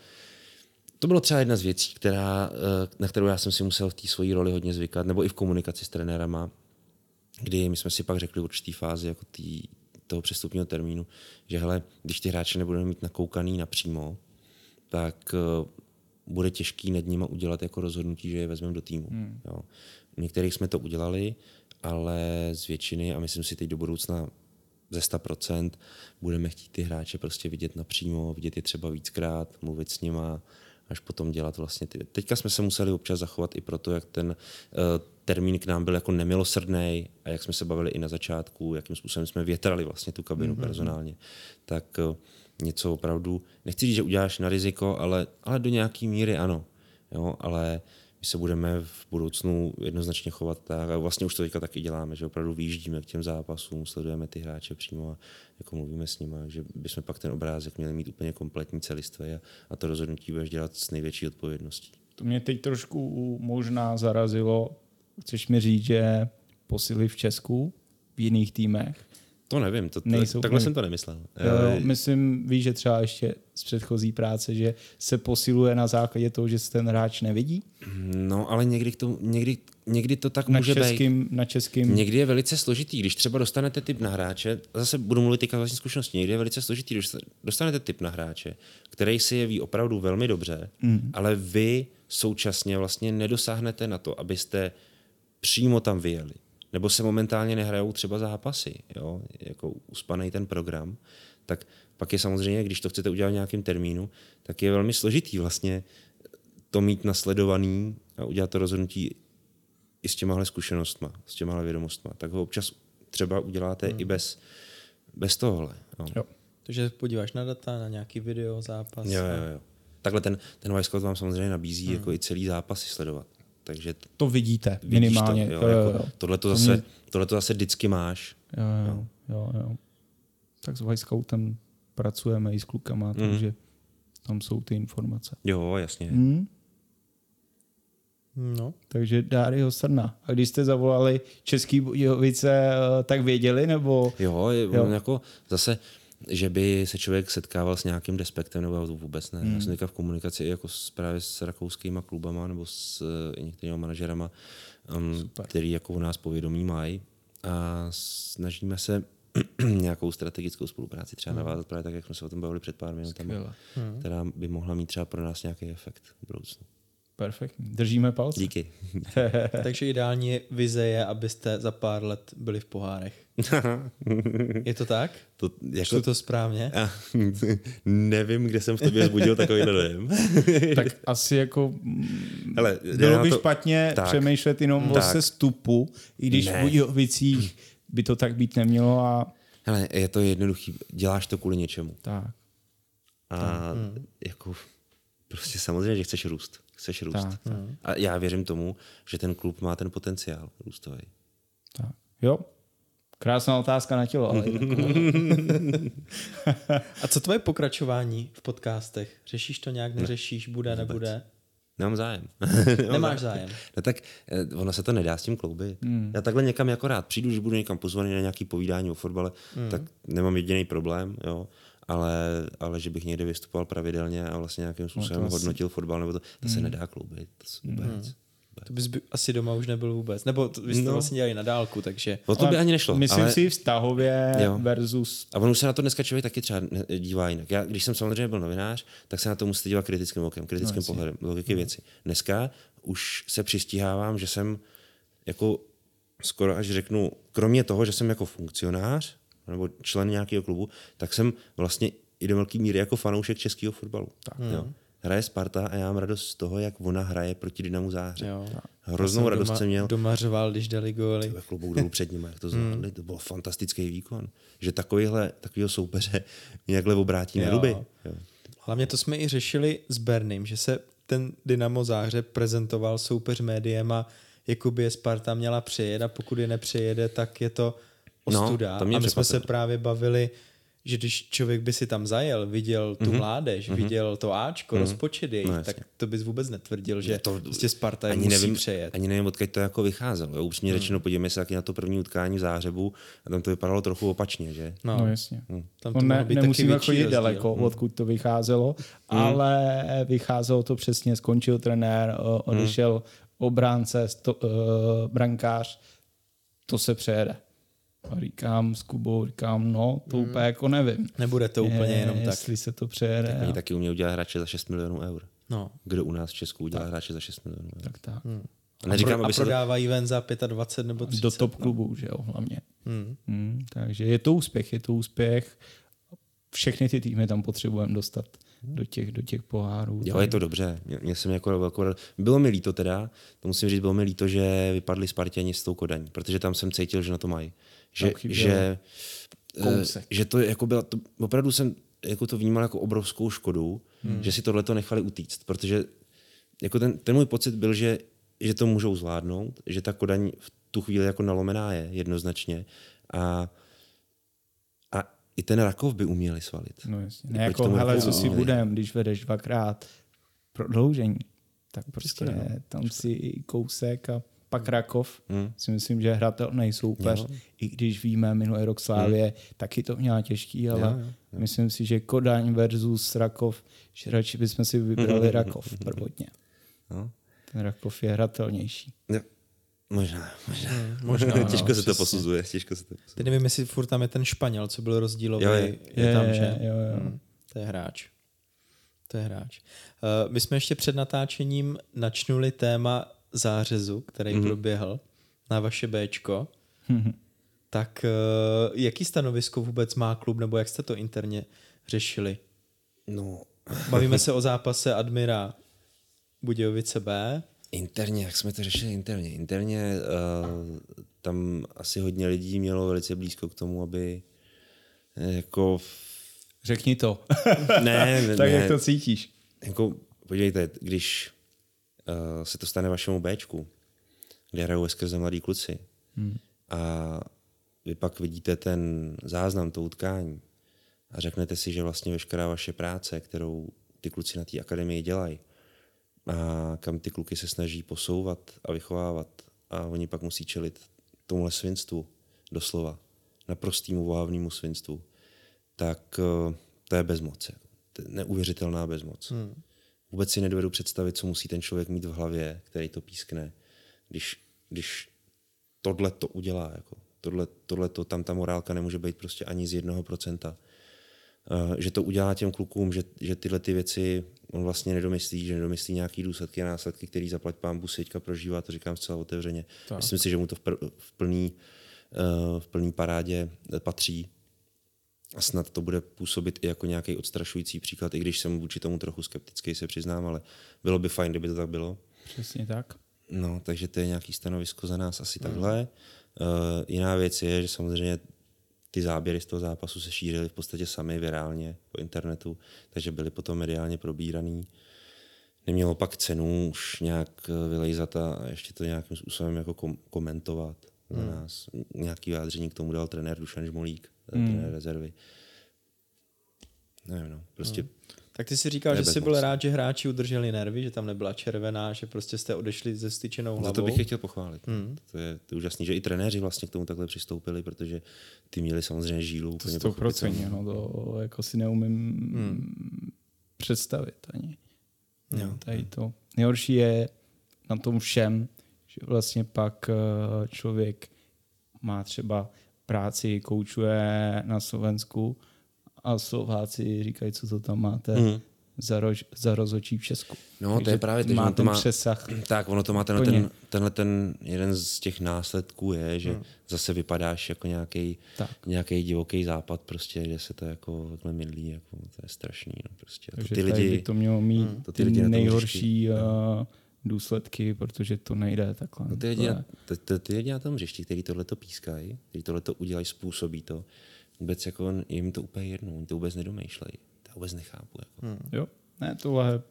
to bylo třeba jedna z věcí, která, eh, na kterou já jsem si musel v té svojí roli hodně zvykat, nebo i v komunikaci s trenérama, kdy my jsme si pak řekli v určitý fázi jako tý, toho přestupního termínu, že hele, když ty hráče nebudeme mít nakoukaný napřímo, tak eh, bude těžký nad nimi udělat jako rozhodnutí, že je vezmeme do týmu. Hmm. Jo. U některých jsme to udělali, ale z většiny, a myslím si teď do budoucna ze 100%, budeme chtít ty hráče prostě vidět napřímo, vidět je třeba víckrát, mluvit s nima, až potom dělat vlastně ty... Teďka jsme se museli občas zachovat i proto, jak ten uh, termín k nám byl jako nemilosrdný a jak jsme se bavili i na začátku, jakým způsobem jsme větrali vlastně tu kabinu mm-hmm. personálně, tak uh, něco opravdu, nechci říct, že uděláš na riziko, ale, ale do nějaké míry ano. Jo, ale my se budeme v budoucnu jednoznačně chovat tak, a vlastně už to teďka taky děláme, že opravdu vyjíždíme k těm zápasům, sledujeme ty hráče přímo a jako mluvíme s nimi, že bychom pak ten obrázek měli mít úplně kompletní celistvý a, a to rozhodnutí budeš dělat s největší odpovědností. To mě teď trošku možná zarazilo. Chceš mi říct, že posily v Česku, v jiných týmech, To nevím, to, to, Nejsou takhle jsem to nemyslel. Jo, jo, myslím, víš, že třeba ještě z předchozí práce, že se posiluje na základě toho, že se ten hráč nevidí? No, ale někdy, k tomu, někdy, někdy to tak Na může být. českým, na českým Někdy je velice složitý, když třeba dostanete tip na hráče, zase budu mluvit teďka vlastní zkušenosti, někdy je velice složitý, když dostanete tip na hráče, který si jeví opravdu velmi dobře, mm. ale vy současně vlastně nedosáhnete na to, abyste přímo tam vyjeli. Nebo se momentálně nehrajou třeba zápasy, jo? jako uspanej ten program, tak pak je samozřejmě, když to chcete udělat v nějakém termínu, tak je velmi složitý vlastně to mít nasledovaný a udělat to rozhodnutí i s těmahle zkušenostma, s těmahle vědomostma, tak ho občas třeba uděláte hmm. i bez, bez tohle. Jo. Jo. Takže podíváš na data, na nějaký video, zápas. Jo, jo, jo. Takhle ten, ten Wisecout vám samozřejmě nabízí hmm. jako i celý zápasy sledovat. Takže to vidíte minimálně. To, jo, jo, jako, jo. Tohle to zase, mě- tohle to zase vždycky máš. Jo, jo, jo, jo. Tak s Vajskoutem pracujeme i s klukama, Mhm. takže tam jsou ty informace. Jo, jasně. Hmm? No, Takže Dário Srna. A když jste zavolali Český Budějovice, eh, tak věděli, nebo... Jo, je, Jo. jako zase, že by se člověk setkával s nějakým despektem, nebo to vůbec ne. Hmm. Já jsem teďka v komunikaci jako s, právě s rakouskýma klubama nebo s uh, některými manažerama, um, který jako u nás povědomí mají a snažíme se (clears throat) nějakou strategickou spolupráci třeba navázat právě tak, jak jsme se o tom bavili před pár minutami, Skvěle. která by mohla mít třeba pro nás nějaký efekt v budoucnu. Perfektní. Držíme palce. Díky. (laughs) takže ideální vize je, abyste za pár let byli v pohárech. (laughs) Je to tak? to, Čtu to správně? A, (laughs) nevím, kde jsem v tobě vzbudil takový dojem. tak asi jako mm, Hele, bylo by to- špatně tak. přemýšlet jenom o Tak. sestupu, i když Ne. v Budějovicích by to tak být nemělo a Hele, je to jednoduchý. Děláš to kvůli něčemu. tak. A jako prostě samozřejmě, že chceš růst. Chceš růst. Tak, tak. A já věřím tomu, že ten klub má ten potenciál růstový. tak. Jo, krásná otázka na tělo, ale (laughs) A co tvoje pokračování v podcastech? Řešíš to nějak, neřešíš, bude, nebude? Nemám zájem. (laughs) Nemáš (laughs) zájem. No tak eh, ono se to nedá s tím kloubit. Hmm. Já takhle někam jako rád přijdu, když budu někam pozvaný na nějaký povídání o fotbale, hmm. tak nemám jediný problém, jo. Ale, ale že bych někde vystupoval pravidelně a vlastně nějakým způsobem No asi- hodnotil fotbal, nebo to, to se nedá kloubit. To se vůbec. Hmm. To bys by asi doma už nebyl vůbec. Nebo to, vy jste No. to vlastně dělali na dálku, takže... O to by ani nešlo. Myslím ale... si vztahově Jo. versus A on už se na to dneska člověk taky třeba dívá jinak. Já, když jsem samozřejmě byl novinář, tak se na to musíte dívat kritickým okem, kritickým no, pohledem, logiky věci. Dneska už se přistíhávám, že jsem jako skoro až řeknu, kromě toho, že jsem jako funkcionář nebo člen nějakého klubu, tak jsem vlastně i do velké míry jako fanoušek českého fotbalu. Tak, jo. Hraje Sparta a já mám radost z toho, jak ona hraje proti Dynamu Záhře. Jo. Hroznou jsem radost doma, jsem měl Doma řval, když dali góly. Tyhle klobouk dolů před nimi, jak to zvládli, to byl fantastický výkon. Že takovýhle, takovýho soupeře (laughs) mě takhle obrátí na Jo. ruby. Hlavně to jsme i řešili s Bernym, že se ten Dynamo Záhřeb prezentoval soupeř médiem a jakoby je Sparta měla přejet a pokud je nepřejede, tak je to ostuda. No, to mě a my jsme se právě bavili, že když člověk by si tam zajel, viděl tu mm-hmm. mládež, mm-hmm. viděl to Ačko, mm-hmm. rozpočet jejich, No, jasně. tak to bys vůbec netvrdil, že To- to, prostě Sparta ani musí nevím, přejet. Ani nevím, odkud to jako vycházelo. Jo. Upřímně Hmm. řečeno, podívejme se taky na to první utkání v Zářebu a tam to vypadalo trochu opačně, že? No, No jasně. Tam to On mohlo ne, být taky nemusíme chodit rozdíl. Daleko, odkud to vycházelo, ale vycházelo to přesně, skončil trenér, o- odešel obránce, sto, uh, brankář, to se přejede. A říkám s Kubou, říkám, no, to Hmm. úplně jako nevím. Nebude to úplně Je- jenom tak. Jestli se to přejede. Oni jo. taky umějí udělat hráče za 6 milionů eur. No. Kdo u nás v Česku udělá hráče za 6 milionů eur? Tak tak. A neříkám, a aby se to... prodávají ven za 25 nebo 30. Do top klubů, že jo, hlavně. Hmm. Hmm, takže je to úspěch, je to úspěch. Všechny ty týmy tam potřebujeme dostat do těch, do těch pohárů. Jo, je to dobře. Mě, mě jsem jako velkou. Bylo mi líto teda, to musím říct, bylo mi líto, že vypadli Spartěni s tou Kodaní, protože tam jsem cítil, že na to mají. Že, že, kousek. eh, že to jako byla, to, opravdu jsem jako to vnímal jako obrovskou škodu, hmm. že si tohle to nechali utíct, protože jako ten, ten můj pocit byl, že že to můžou zvládnout, že ta Kodaň v tu chvíli jako nalomená je jednoznačně a, a i ten Rakov by uměli svalit. No jasně. Proč Ne, jako, hele, jako co si budem, když vedeš dvakrát prodloužení, tak prostě no. tam si kousek a pak Rakov Hmm. si myslím, že hratelný soupeř, Jo. i když víme, minulý rok Slávě taky to měla těžký, ale Jo, jo, jo. myslím si, že Kodaň versus Rakov, že radši bychom si vybrali (laughs) Rakov prvotně. No. Ten Rakov je hratelnější. Jo. Možná, možná. možná, no, těžko se to posuzuje, těžko se to posuzuje. Teď nevím, jestli furt tam je ten Španěl, co byl rozdílový. Jo, je, je. je, tam, je, že? jo, jo. Hmm, to je hráč. To je hráč. Uh, my jsme ještě před natáčením načnuli téma zářezu, který Mhm. mm-hmm. proběhl na vaše Bčko. Mhm. Tak uh, jaký stanovisko vůbec má klub, nebo jak jste to interně řešili? No, (laughs) Bavíme se o zápase Admira Budějovice B. interně, jak jsme to řešili interně? Interně uh, tam asi hodně lidí mělo velice blízko k tomu, aby eh, jako... Řekni to. Ne, ne, (laughs) tak ne. jak to cítíš? Jako, podívejte, když uh, se to stane vašemu Bčku, kde hrajou skrze mladí kluci hmm. a vy pak vidíte ten záznam, to utkání a řeknete si, že vlastně veškerá vaše práce, kterou ty kluci na té akademii dělají a kam ty kluky se snaží posouvat a vychovávat a oni pak musí čelit tomuhle svinstvu, doslova, naprostýmu vohavnému svinstvu, tak eh, to je bezmoc. jako. To je neuvěřitelná bezmoc. Hmm. Vůbec si nedovedu představit, co musí ten člověk mít v hlavě, který to pískne, když, když tohle to udělá. Jako. Tohle, tohle to, tam ta morálka nemůže být prostě ani z jednoho procenta. Uh, že to udělá těm klukům, že, že tyhle ty věci on vlastně nedomyslí, že nedomyslí nějaký důsledky a následky, který zaplať pán Bůh si teďka prožívá, to říkám zcela otevřeně. Tak. Myslím si, že mu to v, pr- v, plný, uh, v plný parádě eh, patří a snad to bude působit i jako nějaký odstrašující příklad, i když jsem vůči tomu trochu skeptický, se přiznám, ale bylo by fajn, kdyby to tak bylo. Přesně tak. No, takže to je nějaký stanovisko za nás asi takhle. Uh, jiná věc je, že samozřejmě ty záběry z toho zápasu se šířily v podstatě sami virálně po internetu, takže byly potom mediálně probíraný. Nemělo pak cenu už nějak eh, vylejzat a ještě to nějakým způsobem jako kom- komentovat za nás. Nějaký vyjádření k tomu dal trenér Dušan Žmolík, hmm. trenér rezervy. Nevím, no, prostě Tak ty si říkal, To že jsi byl rád, že hráči udrželi nervy, že tam nebyla červená, že prostě jste odešli ze styčenou hlavou. Za to bych je chtěl pochválit. Hmm. To, je, to je úžasný, že i trenéři vlastně k tomu takhle přistoupili, protože ty měli samozřejmě žílu. To úplně 100%, pochopitelně. no, to jako si neumím hmm. představit ani. Jo. Tady to. Nejhorší je na tom všem, že vlastně pak eh, člověk má třeba práci, koučuje na Slovensku a Slováci říkají, co to tam máte Hmm. za, rož, za rozhodčí v Česku. No, to je Takže právě to, má ten má- přesah. Tak, ono to má tenhle ten, tenhle ten, jeden z těch následků je, že hmm. zase vypadáš jako nějaký nějaký divoký západ, prostě, kde se to jako takhle mydlí, jako, to je strašný. No, prostě. A to Takže ty tady by lidi, to mělo mít to ty ty, lidi nejhorší uh, důsledky, protože to nejde takhle. no, ty, To lidi je- na, ty, na tom hřišti, kteří tohle to pískají, kteří tohle to udělají, způsobí to, vůbec jako jim to úplně jedno, oni to vůbec nedomýšlejí. To já vůbec nechápu. Jako. Hmm. Jo, ne, tohle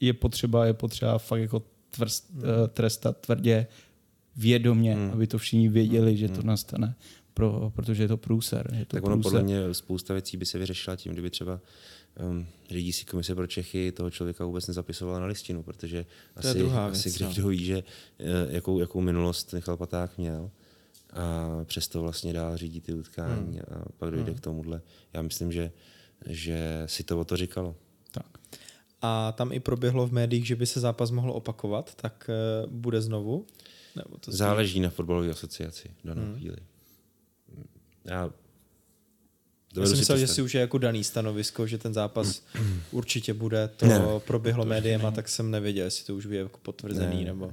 je potřeba, je potřeba fakt jako tvrst, hmm. trestat tvrdě, vědomě, hmm. aby to všichni věděli, že to nastane, pro, protože je to průser. Je to Tak ono průser. podle mě spousta věcí by se vyřešila tím, kdyby třeba um, řídící komise pro Čechy toho člověka vůbec nezapisovala na listinu, protože To asi, druhá asi věc, kdo, no. ví, že eh, jakou, jakou minulost Michal Paták měl a přesto vlastně dál řídí ty utkání hmm. a pak dojde hmm. k tomuhle. Já myslím, že, že si to o to říkalo. Tak. A tam i proběhlo v médiích, že by se zápas mohl opakovat, tak uh, bude znovu? Nebo to Záleží na fotbalové asociaci v danou hmm. chvíli. Já Já jsem si myslel, že si už je jako daný stanovisko, že ten zápas (clears throat) určitě bude, to Ne, ne, ne. proběhlo médiem a tak jsem nevěděl, jestli to už je jako potvrzený, Ne, nebo...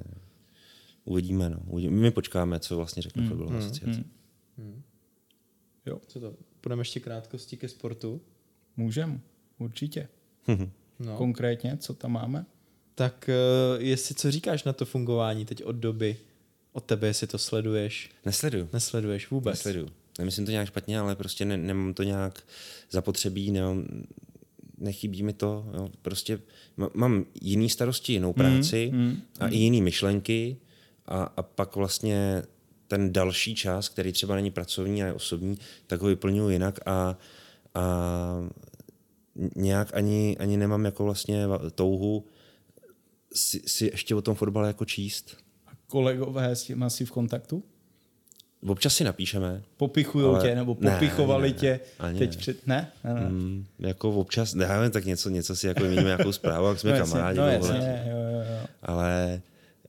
Uvidíme, no. Uvidíme. My počkáme, co vlastně řekne mm, fotbalová asociace. Jo. Co to? Půjdeme ještě krátkosti ke sportu. Můžem, určitě. No. Konkrétně, co tam máme? Tak uh, jestli co říkáš na to fungování teď od doby, od tebe, jestli to sleduješ, Nesleduju. nesleduješ vůbec. Nesleduju. Nemyslím to nějak špatně, ale prostě ne, nemám to nějak zapotřebí, nemám, nechybí mi to. Jo. Prostě mám jiný starosti, jinou práci mm, mm, a mm. i jiný myšlenky a, a pak vlastně ten další čas, který třeba není pracovní a je osobní, tak ho vyplňuji jinak a, a nějak ani, ani nemám jako vlastně touhu si, si ještě o tom fotbale jako číst. A kolegové s těma si v kontaktu? Občas si napíšeme. Popichují tě, nebo popichovali ne, ne, tě ani teď ne. před... Ne? ne, ne. Mm, jako občas, nevím, tak něco, něco si jako vymíníme nějakou zprávu, jak jsme (laughs) no kamarádi. No jasně, jo, jo, jo. Ale,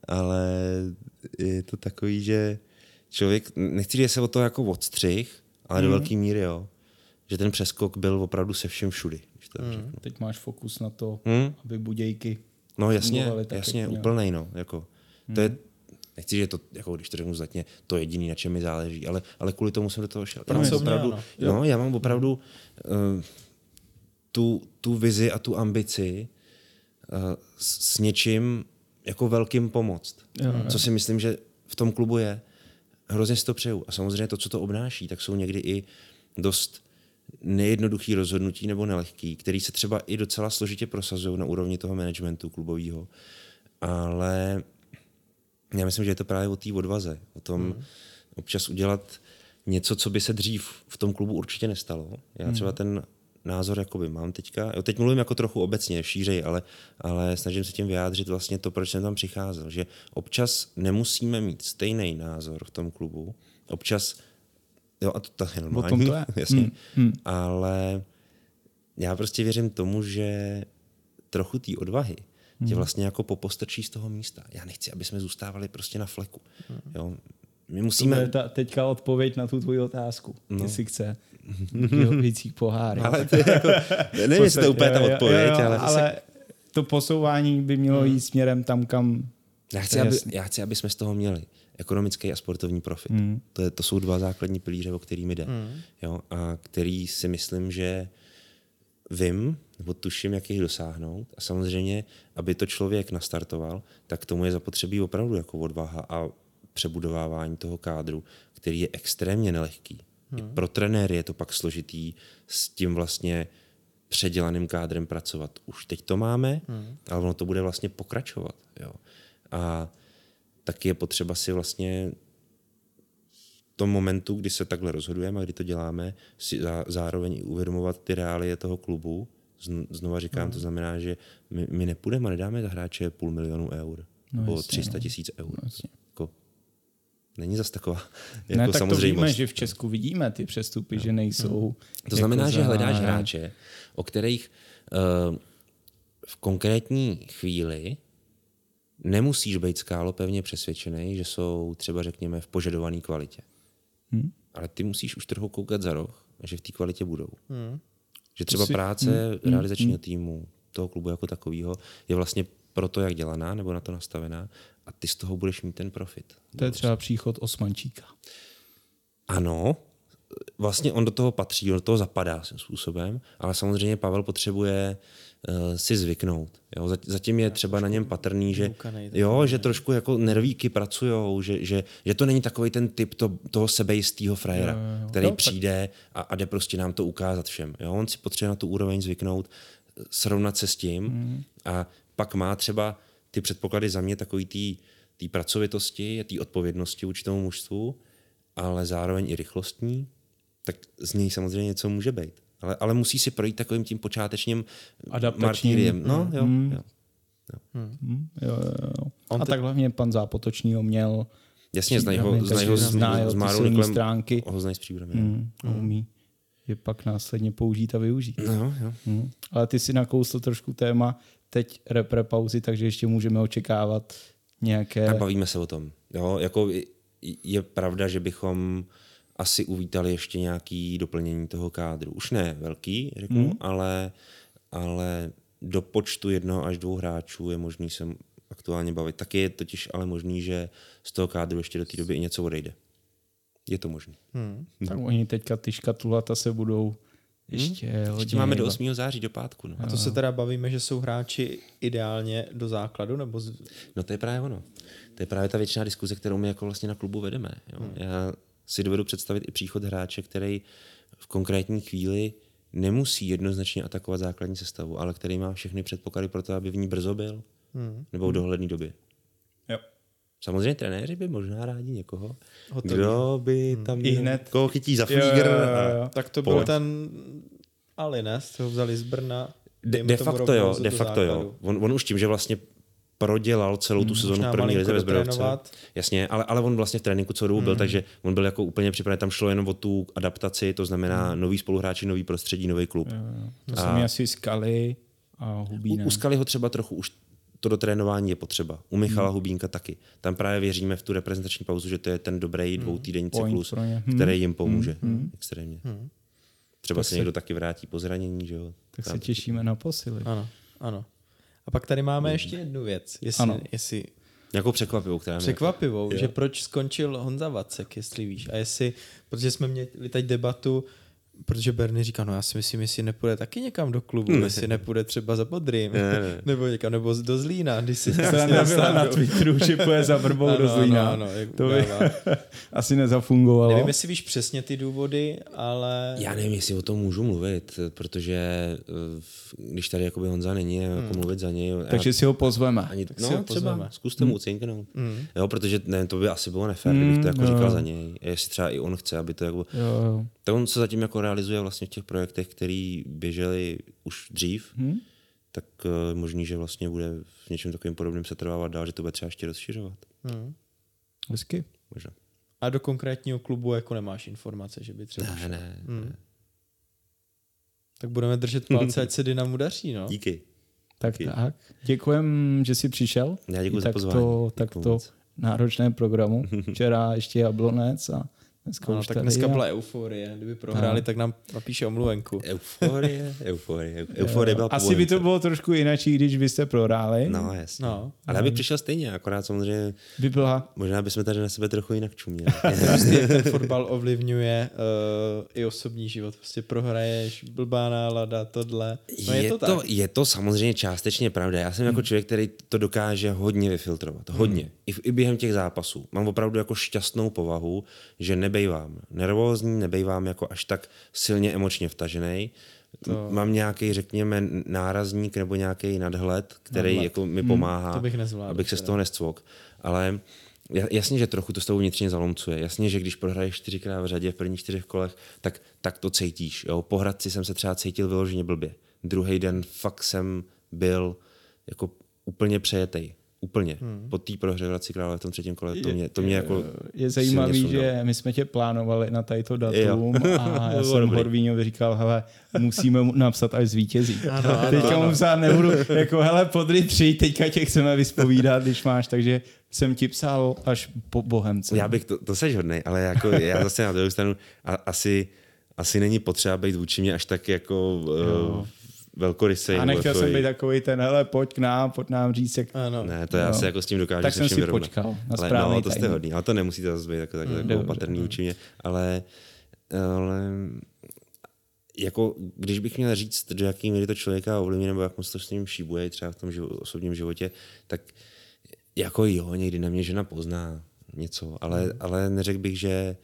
ale je to takový, že člověk, nechci říct, že se o to jako odstřih, ale mm. do velké míry, jo. Že ten přeskok byl opravdu se všem všudy. to mm. Teď máš fokus na to, mm. aby budějky No jasně, jasně, úplnej, no. Jako, mm. To je, mhm. Nechci, že to, jako když to řeknu zatně, to jediný, na čem mi záleží, ale, ale kvůli tomu jsem do toho šel. Já mám opravdu, no. no, já mám opravdu uh, tu, tu vizi a tu ambici uh, s, s něčím jako velkým pomoct. Jo, jo. Co si myslím, že v tom klubu je hrozně si to přeju. A samozřejmě to, co to obnáší, tak jsou někdy i dost nejednoduchý rozhodnutí nebo nelehký, který se třeba i docela složitě prosazují na úrovni toho managementu klubového. Ale já myslím, že je to právě o té odvaze, o tom hmm. občas udělat něco, co by se dřív v tom klubu určitě nestalo. Já třeba hmm. ten názor jakoby mám teďka. Jo, teď mluvím jako trochu obecně, šířej, ale, ale snažím se tím vyjádřit vlastně to, proč jsem tam přicházel. Že občas nemusíme mít stejný názor v tom klubu. Občas, jo, a to, to je normální, tom to je. (laughs) jasně, hmm. Hmm. ale já prostě věřím tomu, že trochu té odvahy tě hmm. vlastně jako popostrčí z toho místa. Já nechci, aby jsme zůstávali prostě na fleku. Hmm. Jo, my musíme... To je ta, teďka odpověď na tu tvoji otázku, no. jestli chce (laughs) vících pohár. Ale to je jako, (laughs) nevím, jestli to je úplně ta odpověď, jo, jo, ale... ale to posouvání by mělo hmm. jít směrem tam, kam... Já chci, aby, já chci, aby jsme z toho měli ekonomický a sportovní profit. Hmm. To, je, to jsou dva základní pilíře, o kterými jde. Hmm. Jo, a který si myslím, že vím, nebo tuším, jak jich dosáhnout. A samozřejmě, aby to člověk nastartoval, tak tomu je zapotřebí opravdu jako odvaha a přebudovávání toho kádru, který je extrémně nelehký. Hmm. I pro trenéry je to pak složitý s tím vlastně předělaným kádrem pracovat. Už teď to máme, hmm. ale ono to bude vlastně pokračovat. Jo. A taky je potřeba si vlastně v tom momentu, kdy se takhle rozhodujeme a kdy to děláme, si zároveň i uvědomovat ty reálie toho klubu. Znova říkám, hmm. to znamená, že my, my nepůjdeme a nedáme za hráče půl milionu eur no, nebo 300 no. tisíc eur. No, není zas taková (laughs) jako ne, tak samozřejmost. to víme, že v Česku vidíme ty přestupy, no. že nejsou. To znamená, jako že hledáš hráče, o kterých uh, v konkrétní chvíli nemusíš být skálo pevně přesvědčený, že jsou třeba řekněme v požadované kvalitě. Hmm. Ale ty musíš už trochu koukat za roh, že v té kvalitě budou. Hmm. Že třeba si... práce hmm. realizačního hmm. týmu, toho klubu jako takového, je vlastně pro to, jak dělaná nebo na to nastavená a ty z toho budeš mít ten profit. To je třeba příchod Osmančíka. Ano, vlastně on do toho patří, on do toho zapadá svým způsobem, ale samozřejmě Pavel potřebuje uh, si zvyknout. Jo? Zatím je třeba na něm patrný, že, jo, že trošku jako nervíky pracují, že, že, že to není takový ten typ to, toho sebejistého frajera, který jo, přijde a, a jde prostě nám to ukázat všem. Jo? On si potřebuje na tu úroveň zvyknout, srovnat se s tím mm. a pak má třeba ty předpoklady za mě takový té pracovitosti, té odpovědnosti vůči tomu mužstvu, ale zároveň i rychlostní, tak z něj samozřejmě něco může být. Ale, ale musí si projít takovým tím počátečním martýriem. No, jo, mm. jo. Jo. Mm. jo, jo, jo. On A te... tak hlavně pan Zápotočný ho měl Jasně, znají ho, znají ho, zná z Márou stránky. Ho znají s příbram. Mm, mm. umí je pak následně použít a využít. No, jo. Mm. Ale ty si nakousl trošku téma teď repre pauzy, takže ještě můžeme očekávat nějaké... Tak bavíme se o tom. Jo, jako je pravda, že bychom asi uvítali ještě nějaký doplnění toho kádru. Už ne velký, řeknu, hmm. ale, ale do počtu jednoho až dvou hráčů je možný se aktuálně bavit. Taky je totiž ale možný, že z toho kádru ještě do té doby i něco odejde. Je to možné. Hmm. Tak oni teďka ty škatulata se budou ještě, hmm. ještě máme do 8. září, do pátku. No. A to se teda bavíme, že jsou hráči ideálně do základu? nebo z... No to je právě ono. To je právě ta většiná diskuze, kterou my jako vlastně na klubu vedeme. Jo. Hmm. Já si dovedu představit i příchod hráče, který v konkrétní chvíli nemusí jednoznačně atakovat základní sestavu, ale který má všechny předpoklady pro to, aby v ní brzo byl. Hmm. Nebo v dohledné době. Jo. Samozřejmě trenéři by možná rádi někoho, Hotový. kdo by tam I hned. koho chytí za Jo, jo, jo, jo. Tak to byl ten Ali, ne? Z toho vzali z Brna. De, de facto jo, de facto jo. základu. On, on už tím, že vlastně prodělal celou tu sezonu možná v první lize ve Zbrojovce. Jasně, ale, ale on vlastně v tréninku celou dobu byl, takže on byl jako úplně připravený. Tam šlo jenom o tu adaptaci, to znamená nový spoluhráči, nový prostředí, nový klub. To jsou mi asi Skaly a U, Hubínek. u Skaly ho třeba trochu už to do trénování je potřeba. U Michala Hmm. Hubínka taky. Tam právě věříme v tu reprezentační pauzu, že to je ten dobrý dvoutýdenní Point cyklus, pro ně. Hmm. který jim pomůže extrémně. Třeba Tak se se- někdo taky vrátí po zranění, že jo? Tak Tam- se těšíme na posily. Ano, ano. A pak tady máme ještě jednu věc, jestli, Ano. jestli Nějakou překvapivou, která mě... překvapivou, Jo. že proč skončil Honza Vacek, jestli víš. A jestli, protože jsme měli teď debatu, protože Berny říká, no já si myslím, jestli nepůjde taky někam do klubu, jestli nepůjde třeba za Bodrým, Ne, ne. (laughs) nebo někam, nebo do Zlína, když si (laughs) Sranda byla na Twitteru, že půjde za vrbou do Zlína. Ano, ano, jak to by (laughs) asi nezafungovalo. Nevím, jestli víš přesně ty důvody, ale... Já nevím, jestli o tom můžu mluvit, protože eh, když tady jakoby Honza není, jako mluvit za něj. já- Takže si ho pozveme. ani, si no, ho třeba, pozveme. zkuste mu ucinknout. Jo, protože ne, to by asi bylo nefér, kdybych to jako jo, říkal jo. za něj. Jestli třeba i on chce, aby to jako... Jo, jo. Tak on se zatím jako realizuje vlastně v těch projektech, které běžely už dřív, hmm? tak uh, možný, že vlastně bude v něčem takovým podobným se trvávat dál, že to bude třeba ještě rozšiřovat. Hmm. Hezky. Možná. A do konkrétního klubu jako nemáš informace, že by třeba... Ne, ne, ne. Tak budeme držet palce, ať se Dynamu daří, no. Díky. Tak Díky. tak. Děkujem, že jsi přišel. Já děkuji za tak pozvání. To, tak to náročné programu. (laughs) Včera ještě Jablonec a dneska Ano, už tak tady dneska a- byla euforie. Kdyby prohráli, tak nám napíše omluvenku. (laughs) Euforie, euforie. Euforie byla Asi by to bylo trošku jinak, když byste prohráli. No, jasně. No. Ale já bych přišel stejně, akorát samozřejmě, By byla možná bychom tady na sebe trochu jinak čuměli. (laughs) Prostě jak ten fotbal ovlivňuje uh, i osobní život. Prostě prohraješ, blbá nálada, tohle. No je, to, tak. to, je to samozřejmě částečně pravda. Já jsem jako člověk, který to dokáže hodně vyfiltrovat. Hodně. I, v, I během těch zápasů. Mám opravdu jako šťastnou povahu, že nebejvám nervózní, nebejvám jako až tak silně emočně vtažený. To... Mám nějaký, řekněme, nárazník nebo nějaký nadhled, který Nadhled. jako mi pomáhá, to bych nezvládl abych se z teda. toho nescvok. Ale ja- jasně, že trochu to s tebou vnitřně zalomcuje. Jasně, že když prohraješ čtyřikrát v řadě v prvních čtyřech kolech, tak, tak to cítíš. Jo? Po Hradci jsem se třeba cítil vyloženě blbě. Druhý den fakt jsem byl jako úplně přejetej. Úplně. Hmm. Po té prohře v Hradci Králové v tom třetím kole, to mě, to mě jako je zajímavý, sundalo. že my jsme tě plánovali na tadyto datum Jo. a já (laughs) jsem dobrý. Horvíňovi říkal, hele, musíme mu napsat až zvítězí. Ano, ano, teďka ano. mu psát nebudu, jako hele, podry tři, teďka tě chceme vyspovídat, když máš, takže jsem ti psal až po Bohemce. Já bych, to, to seš hodnej, ale jako (laughs) já zase na druhou stranu a, asi, asi není potřeba být vůči mě až tak jako uh, velkorysej. a nechtěl takový- jsem být takový ten, hele, pojď k nám, pojď nám říct, jak... Ano. Ne, to já No. si jako s tím dokážu Tak se jsem si vyrovnat. počkal na ale, no, to jste hodný, ale to nemusíte zase být jako takhle Mm, jako dobře, opatrný vůči mě, ale, ale jako, když bych měl říct, do jaký míry to člověka ovlivní, nebo jak moc to s ním šíbuje třeba v tom živo, osobním životě, tak jako jo, někdy na mě žena pozná něco, ale, ale neřekl bych, že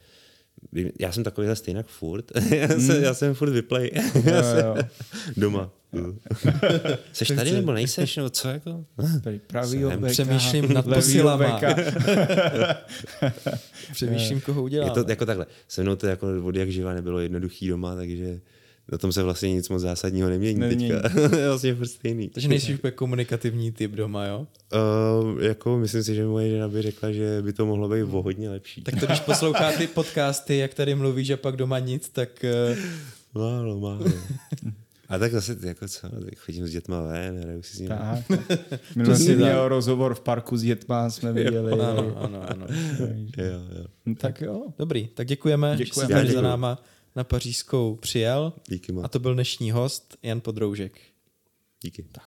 já jsem takovýhle stejnak furt. (laughs) já, jsem, já jsem furt vyplej. (laughs) já jsem jo. doma. (laughs) Seš tady nebo nejseš? Nebo co jako? Tady pravýho Jsem- beka, přemýšlím nad posilama. Přemýšlím, koho udělám. Je to jako takhle. Se mnou to jako od jak živa nebylo jednoduchý doma, takže na tom se vlastně nic moc zásadního nemění, Nemění. (laughs) teďka. je vlastně furt stejný. Takže nejsi úplně komunikativní typ doma, jo? Uh, jako myslím si, že moje žena by řekla, že by to mohlo být o hodně lepší. Tak to, když (laughs) poslouchá ty podcasty, jak tady mluvíš a pak doma nic, tak uh, Málo, málo. A tak zase jako co, tak chodím s dětma ven, hraju si s nimi. Tak. Přesně jsi tak. měl rozhovor v parku s dětma, jsme viděli. ano, ano, ano. Jo, jo. No, Tak jo. Dobrý, tak děkujeme, že Děkujeme. jsi Já tady za náma na pařížskou přijel. Díky moc. A to byl dnešní host Jan Podroužek. Díky.